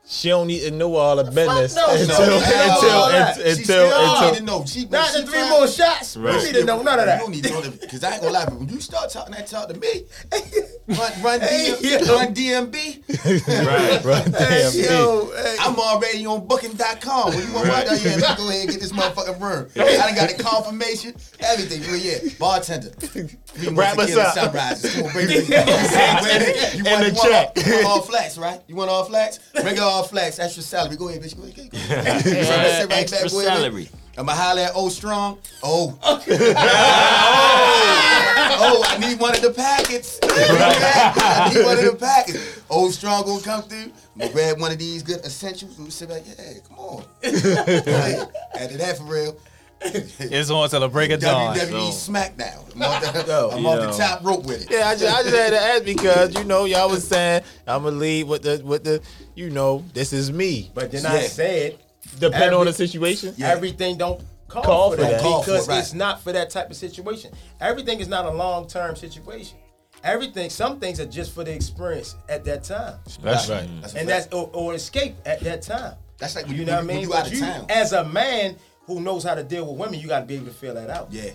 she don't need to know all the business no, until don't need to know until until She until, still until need to know. She, not she the three more shots. You need to know none of You that. don't need to know that because I ain't gonna lie. But when you start talking that talk to me, run, run, Hey, DM, yo. run DMB. Right. Right, damn, Hey, yo, hey. I'm already on Booking.com. When you want right out here, let's go ahead and get this motherfucking room. I done got the confirmation, everything. Well, yeah, bartender. Three more Wrap us up. sunrises. Come on, bring it. You want, the you want, all, check. you want all flats, right? You want all flats? Bring it all flats. Extra salary. Go ahead, bitch. Go ahead. Go ahead. Go ahead. Right Extra back, go salary. I'ma holler at O Strong. Oh. oh. oh, I need one of the packets. I need one of the packets. O Strong gonna come through. I'm gonna grab one of these good essentials and we sit back. Yeah, come on. After that, for real. It's on till the break of dawn. WWE SmackDown. I'm off the, I'm off the top rope with it. Yeah, I just, I just had to ask because you know y'all was saying I'm gonna lead with the with the you know this is me. But then I Yeah. said Depending on the situation. Yeah. everything don't call, Call for for that, that. Call for because it, right. it's not for that type of situation. Everything is not a long term situation. Everything, some things are just for the experience at that time, That's right. That's and fact. that's or, or escape at that time. That's like when You you, know what I mean? you But out of you, town. as a man who knows how to deal with women, you got to be able to feel that out. yeah.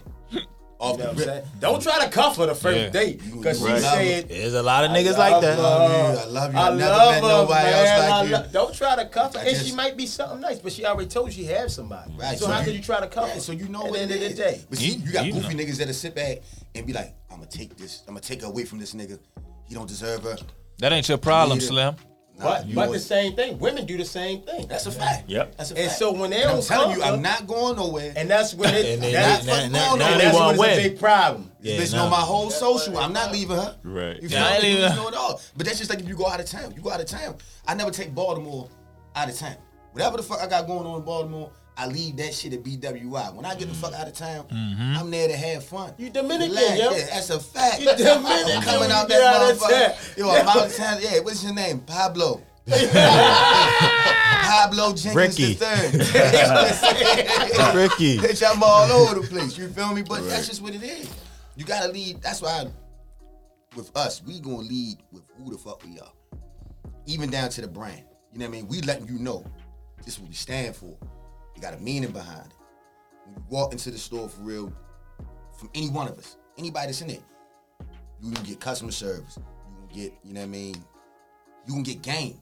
You know the what I'm rip. saying? Don't try to cuff her the first Yeah. date because she Right. said, There's a lot of niggas like that. love I love you. I love you. I I never love met her, nobody man. else like I you. Don't try to cuff her. I and just- she might be something nice, but she already told you she have somebody. Right, so, so how you- could you try to cuff Yeah, her? so you know At what the end it of the day. But see, you got You goofy know. niggas that'll sit back and be like, I'm gonna take this. I'm gonna take her away from this nigga. He don't deserve her. That ain't your problem, Yeah. Slim. Nah, But, you but know the same thing. Women do the same thing. That's a fact. Yep. That's a fact. And so when they And don't tell you, I'm not going nowhere. and that's when it, And they- that's, now- fucking now- going now they that's want when to it's a big problem. Yeah, bitch nah. know my whole social. I'm not leaving her. Right. You Yeah, I feel ain't me? leaving her. know it all. But that's just like if you go out of town. You go out of town. I never take Baltimore out of town. Whatever the fuck I got going on in Baltimore, I leave that shit at BWI. When I get the fuck mm. out of town, mm-hmm. I'm there to have fun. You Dominican, Relax. yo. Yeah, that's a fact. You Dominican I'm coming when out you get out that motherfucker. Yo, I'm out of town. Yeah, what's your name? Pablo. Pablo Jenkins Ricky. the third. Ricky. Bitch, I'm all over the place. You feel me? But that's just what it is. You gotta lead. That's why with us, we gonna lead with who the fuck we are. Even down to the brand. You know what I mean? We letting you know this is what we stand for. You got a meaning behind it. When you walk into the store for real, from any one of us, anybody that's in it, you gonna get customer service. You gonna get, you know what I mean? You gonna get game.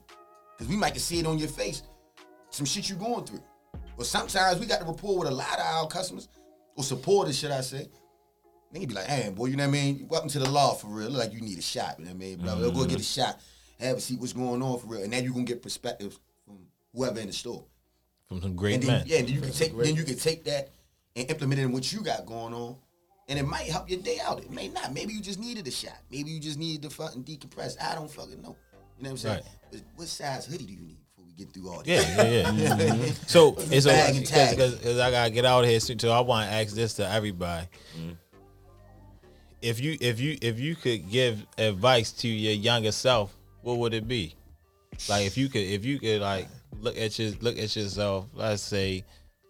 Cause we might can see it on your face. Some shit you going through. Or sometimes we got to rapport with a lot of our customers, or supporters, should I say. Nigga be like, hey, boy, you know what I mean? Welcome to the law for real. Look like you need a shot, you know what I mean? Blah, blah, Go get a mm-hmm. shot, have a seat, what's going on for real. And then you gonna get perspective from whoever in the store. From some great And then, men. yeah, then you can take then you can take that and implement it in what you got going on. And it might help your day out. It may not. Maybe you just needed a shot. Maybe you just needed to fucking decompress. I don't fucking know. You know what I'm saying? Right. But what size hoodie do you need before we get through all this. Yeah, this? yeah, yeah. Mm-hmm. So it's Bag and tag. because I gotta get out of here soon. So I want to ask this to everybody: if you if you if you could give advice to your younger self, what would it be? Like if you could if you could like look at your look at yourself, let's say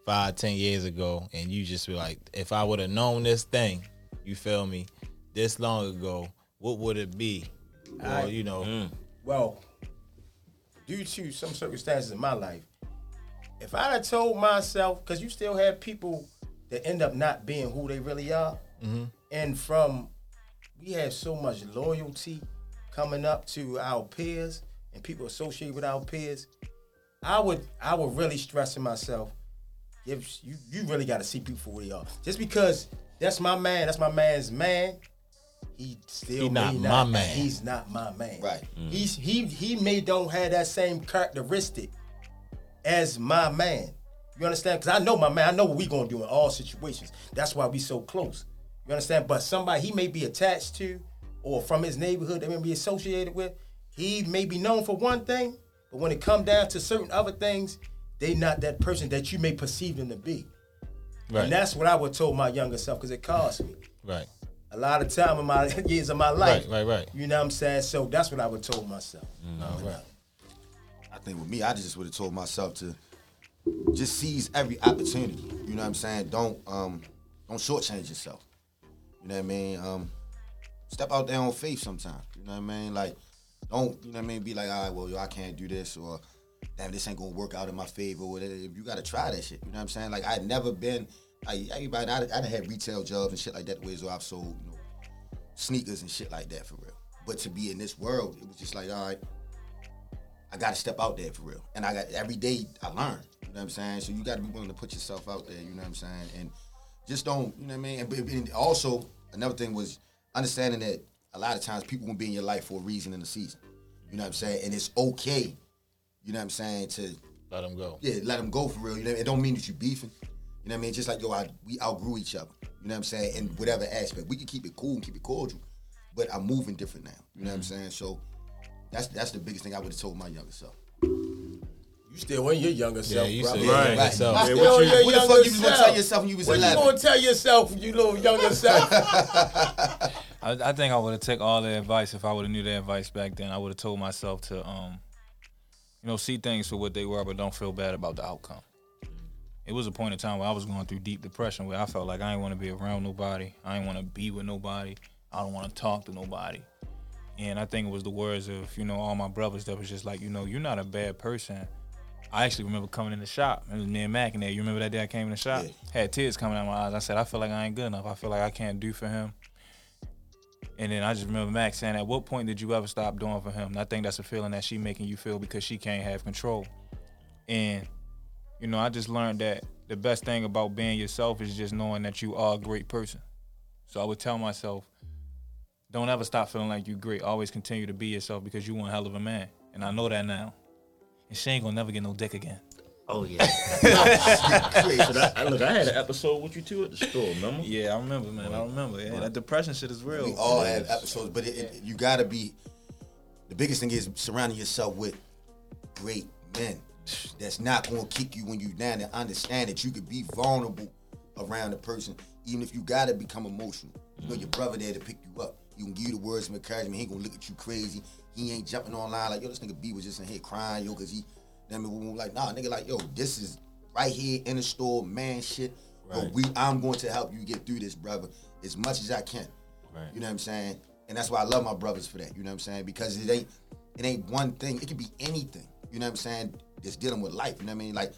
five ten years ago, and you just be like, if I would have known this thing, you feel me, this long ago, what would it be? Or I- you know, mm. Well, due to some circumstances in my life, if I had told myself, because you still have people that end up not being who they really are, mm-hmm. and from we have so much loyalty coming up to our peers and people associated with our peers, I would I would really stress to myself, if you you really got to see people for who they are. Just because that's my man, that's my man's man. He still He not may my man. He's not my man. Right. Mm. He's he he may don't have that same characteristic as my man. You understand? Because I know my man. I know what we gonna do in all situations. That's why we so close. You understand? But somebody he may be attached to, or from his neighborhood, they may be associated with. He may be known for one thing, but when it come down to certain other things, they not that person that you may perceive them to be. right, And that's what I would told my younger self because it cost me right, a lot of time in my years of my life. right, right, right. You know what I'm saying? So that's what I would told myself. No, right. I think with me, I just would have told myself to just seize every opportunity. You know what I'm saying? Don't um don't shortchange yourself. You know what I mean? Um step out there on faith sometimes. You know what I mean? Like don't, you know what I mean, be like, all right, well, yo, I can't do this or damn, this ain't gonna work out in my favor or. You gotta try that shit. You know what I'm saying? Like I'd never been like everybody I I had retail jobs and shit like that where I've sold, you know, sneakers and shit like that for real. But to be in this world, it was just like, all right, I gotta step out there for real. And I got every day I learn. You know what I'm saying? So you gotta be willing to put yourself out there, you know what I'm saying? And just don't, you know what I mean? And, and also another thing was understanding that a lot of times people will be in your life for a reason in the season. You know what I'm saying? And it's okay. You know what I'm saying to Let them go. yeah, let them go for real. You know, it don't mean that you beefing. You know what I mean? Just like yo, I, we outgrew each other. You know what I'm saying? In whatever aspect, we can keep it cool and keep it cordial, but I'm moving different now. You know what I'm mm-hmm. saying? So that's that's the biggest thing I would have told my younger self. You still in your younger self, you bro. still Right. right. yourself. I Yeah, still what you- your what the fuck you was gonna tell yourself when you was what 11? you gonna tell yourself, you little younger self? I, I think I would have took all the advice if I would have knew the advice back then. I would have told myself to, um, you know, see things for what they were, but don't feel bad about the outcome. It was a point in time where I was going through deep depression, where I felt like I didn't want to be around nobody, I didn't want to be with nobody, I don't want to talk to nobody. And I think it was the words of, you know, all my brothers that was just like, you know, you're not a bad person. I actually remember coming in the shop. And it was me and Mac in there. You remember that day I came in the shop? Yeah. Had tears coming out my eyes. I said, I feel like I ain't good enough. I feel like I can't do for him. And then I just remember Mac saying, "At what point did you ever stop doing for him?" And I think that's a feeling that she making you feel because she can't have control. And you know, I just learned that the best thing about being yourself is just knowing that you are a great person. So I would tell myself, don't ever stop feeling like you're great. Always continue to be yourself because you one hell of a man. And I know that now. And she ain't gonna never get no dick again. Oh yeah. So I- look, I had an episode with you too at the store. Remember? Yeah, I remember, man. I remember. Yeah, that depression shit is real. We all have episodes, but it, it, you gotta be. The biggest thing is surrounding yourself with great men that's not gonna kick you when you down and understand that you could be vulnerable around a person, even if you gotta become emotional. You know your mm. brother there to pick you up. He can give you the words of encouragement. He ain't gonna look at you crazy. He ain't jumping online like yo, this nigga B was just in here crying yo, cause he. I mean, like nah, nigga, like yo, this is right here in the store, man, shit. Yo, we, I'm going to help you get through this, brother, as much as I can. Right. You know what I'm saying? And that's why I love my brothers for that. You know what I'm saying? Because it ain't it ain't one thing. It could be anything. You know what I'm saying? That's dealing with life. You know what I mean? Like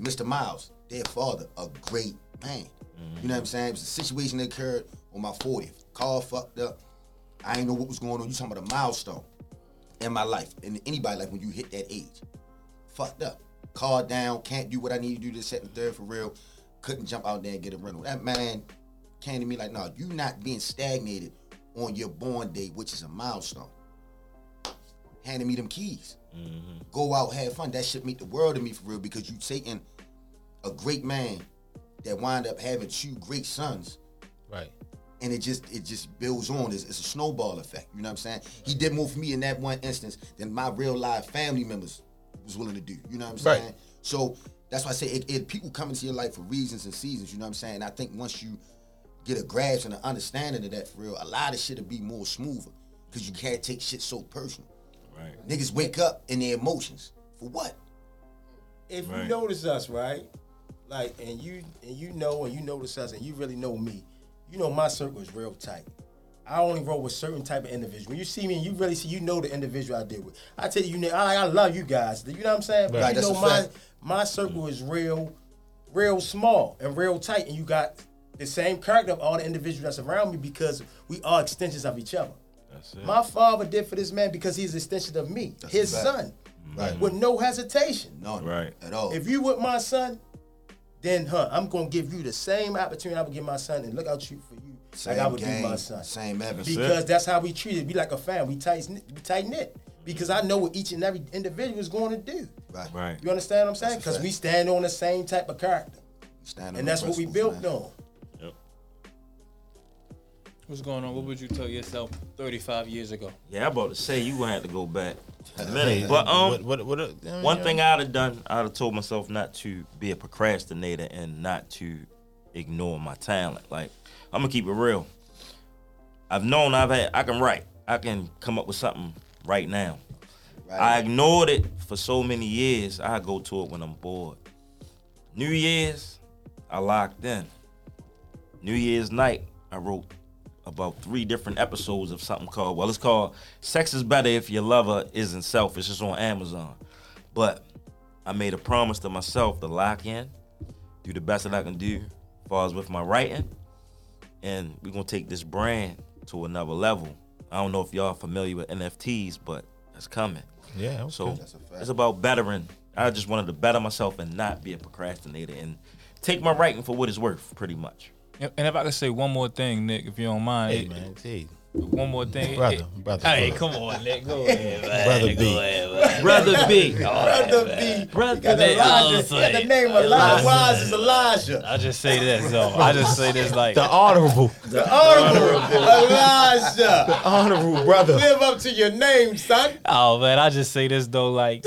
Mr. Miles, their father, a great man. Mm-hmm. You know what I'm saying? It was a situation that occurred on my 40th. Car fucked up. I ain't know what was going on. You talking about a milestone in my life, in anybody life when you hit that age. Fucked up. Car down, can't do what I need to do this, second, third for real. Couldn't jump out there and get a rental. That man came to me like, no, you not being stagnated on your born day, which is a milestone. Handing me them keys. Mm-hmm. Go out, have fun. That should mean the world to me for real because you taking a great man that wind up having two great sons Right. And it just it just builds on. It's, it's a snowball effect. You know what I'm saying? He did more for me in that one instance than my real life family members was willing to do. You know what I'm Right. saying? So that's why I say it, it, people come into your life for reasons and seasons. You know what I'm saying? And I think once you get a grasp and an understanding of that for real, a lot of shit will be more smoother because you can't take shit so personal. Right. Niggas wake up in their emotions for what? if you notice us, right? Like, and you and you know, and you notice us, and you really know me. You know my circle is real tight. I only roll with certain type of individuals. When you see me, and you really see, you know the individual I deal with. I tell you, you know, I, I love you guys. You know what I'm saying? But Right, you know a my fact. my circle is real, real small and real tight, and you got the same character of all the individuals that's around me because we are extensions of each other. That's it. My father did for this man because he's an extension of me, That's his a son, Right. with no hesitation. None. Right. At all. If you with my son, then huh, I'm gonna give you the same opportunity I would give my son and look out you for you same like I would game, do my son. Same evidence. Because that's how we treat it. We like a family. We tight knit. We tight knit. Because I know what each and every individual is going to do. Right. Right. You understand what I'm saying? Because we stand on the same type of character, Stand on and that's what we built man. on. Yep. What's going on? What would you tell yourself 35 years ago? Yeah, I about to say you gonna have to go back a minute. But um, what, what, what, uh, One uh, thing I'd have done, I'd have told myself not to be a procrastinator and not to ignore my talent. Like, I'm gonna keep it real. I've known I've had, I can write. I can come up with something right now. Right. I ignored it for so many years. I go to it when I'm bored. New Year's, I locked in. New Year's night, I wrote about three different episodes of something called, well, it's called Sex is Better If Your Lover Isn't Selfish. It's on Amazon. But I made a promise to myself to lock in, do the best that I can do as far as with my writing, and we're gonna take this brand to another level. I don't know if y'all familiar with NFTs, but that's coming. Yeah, okay. So That's a fact. it's about bettering. I just wanted to better myself and not be a procrastinator and take my writing for what it's worth, pretty much. And and if I could say one more thing, Nick, if you don't mind, Hey it- man, hey, one more thing, brother, it- brother, Hey, brother. come on, Nick, go ahead, man. brother B. Brother B. Brother B. Brother Got B. Elijah. Got the name Elijah. Wise is Elijah. I just say this though. I just say this like The honorable, The honorable Elijah. honorable brother. Live up to your name, son. Oh man, I just say this though, like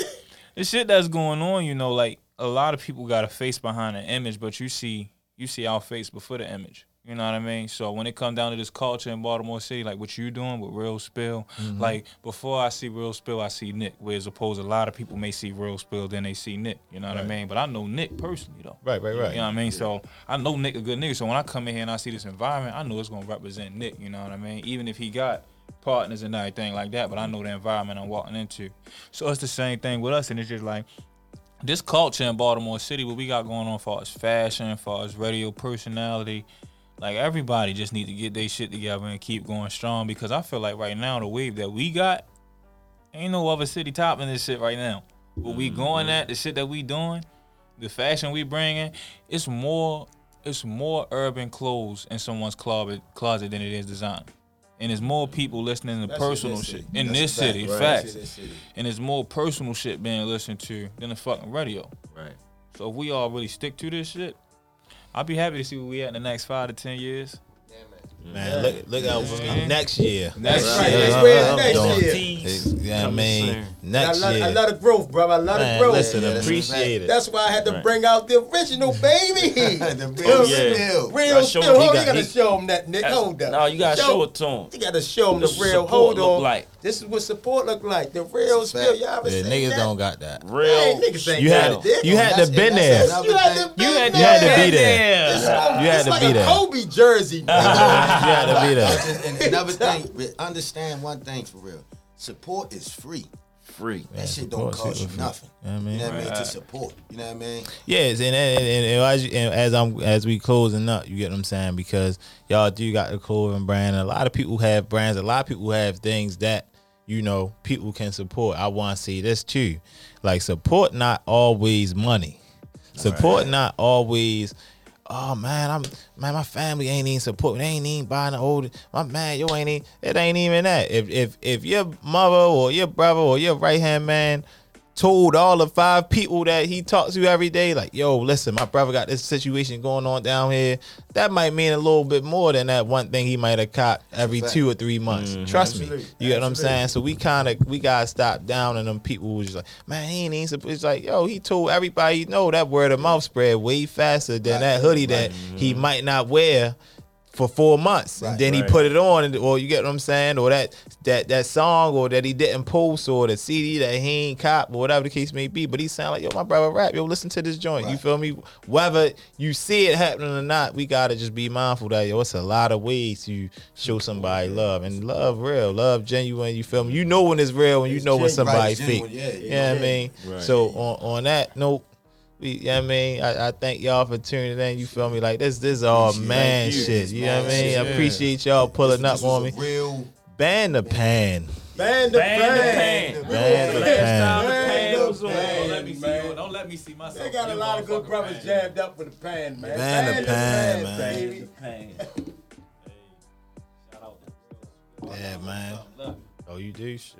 the shit that's going on, you know, like a lot of people got a face behind an image, but you see you see our face before the image. You know what I mean? So when it come down to this culture in Baltimore City, like what you doing with Real Spill, mm-hmm. like before I see Real Spill, I see Nick. Whereas opposed, a lot of people may see Real Spill, then they see Nick. You know what I mean? But I know Nick personally though. Right, right, right. You know what I mean? So I know Nick a good nigga. So when I come in here and I see this environment, I know it's gonna represent Nick. You know what I mean? Even if he got partners and everything like that, but I know the environment I'm walking into. So it's the same thing with us, and it's just like this culture in Baltimore City, what we got going on for as fashion, for as radio personality. Like everybody just need to get their shit together and keep going strong because I feel like right now the wave that we got, ain't no other city topping this shit right now. What we going at, the shit that we doing, the fashion we bringing, it's more it's more urban clothes in someone's closet closet than it is design. And there's more people listening to That's personal this shit in this fact, city. right. Facts. That's in this city. And there's more personal shit being listened to than the fucking radio. Right. So if we all really stick to this shit, I'd be happy to see where we at in the next five to ten years. Yeah, man. Man, look, look out for me next year. Next right. year. That's where next doing- year. Yeah, I mean, soon. I next love, I year. love the growth, bro. I love the Man, growth. listen, Yeah, appreciate it. That's why I had to Right. bring out the original baby. the real Yeah. spill. Real Gotta still. Hold he on, got- you gotta show him that, Nick. Hold up. No, you gotta show it to him. You gotta show them the real. Hold on. like. This is what support look like. The real It's spill. Y'all ever Yeah, seen niggas that? don't got that. Real. Hey, niggas ain't You got had it. You had to That's- been there. You had to be there. You had to be there. there. It's, You had it's like a. Kobe jersey. Nigga. You had to be there. And, and another thing, but understand one thing for real. Support is free. Free. That shit don't cost you nothing. You know what I mean? You know what I mean? To support. You know what I mean? Yes, and and, and, and as, you, and as I'm as we closing up, you get what I'm saying because y'all do got the clothing brand. A lot of people have brands. A lot of people have things that you know people can support. I want to see this too, like support not always money. Support not always. Oh man, I'm man. My family ain't even supporting. They ain't even buying the old. My man, you ain't even. It ain't even that. If if if your mother or your brother or your right hand man told all the five people that he talks to every day, like, yo, listen, my brother got this situation going on down here. That might mean a little bit more than that one thing he might have caught every fact. two or three months. Mm-hmm. Trust me. Absolutely. You get what I'm saying? So we kind of we gotta stop down on them people was just like, man, he ain't even. supposed-" It's like, yo, he told everybody, he know that word of mouth spread way faster than that hoodie that he mm-hmm. might not wear for four months, and Right, then he put it on, and, or you get what I'm saying, or that that that song, or that he didn't post, or the CD that he ain't cop, or whatever the case may be. But he sound like, yo, my brother rap, yo, listen to this joint. You feel me? Whether you see it happening or not, we gotta just be mindful that yo, it's a lot of ways to show somebody love, and love real, love genuine. You feel me? You know when it's real, and you It's know when genuine, somebody's right, fake. genuine, yeah, you yeah, know what I mean? Right. So on on that note. We, you know what I mean? I, I thank y'all for tuning in. You feel me? Like this, this is all Appreciate man you. shit. You know what I Man mean? I appreciate y'all pulling This up was on me. Real. Ban the pan. Ban the pan. pan. Ban the pan. time the Man, pan no was on. pan, Don't let me see Don't let me see myself. They got a lot of good brothers jammed up with the pan, man. Ban the pan, man. baby. Shout out Yeah, man. Oh, you do shit.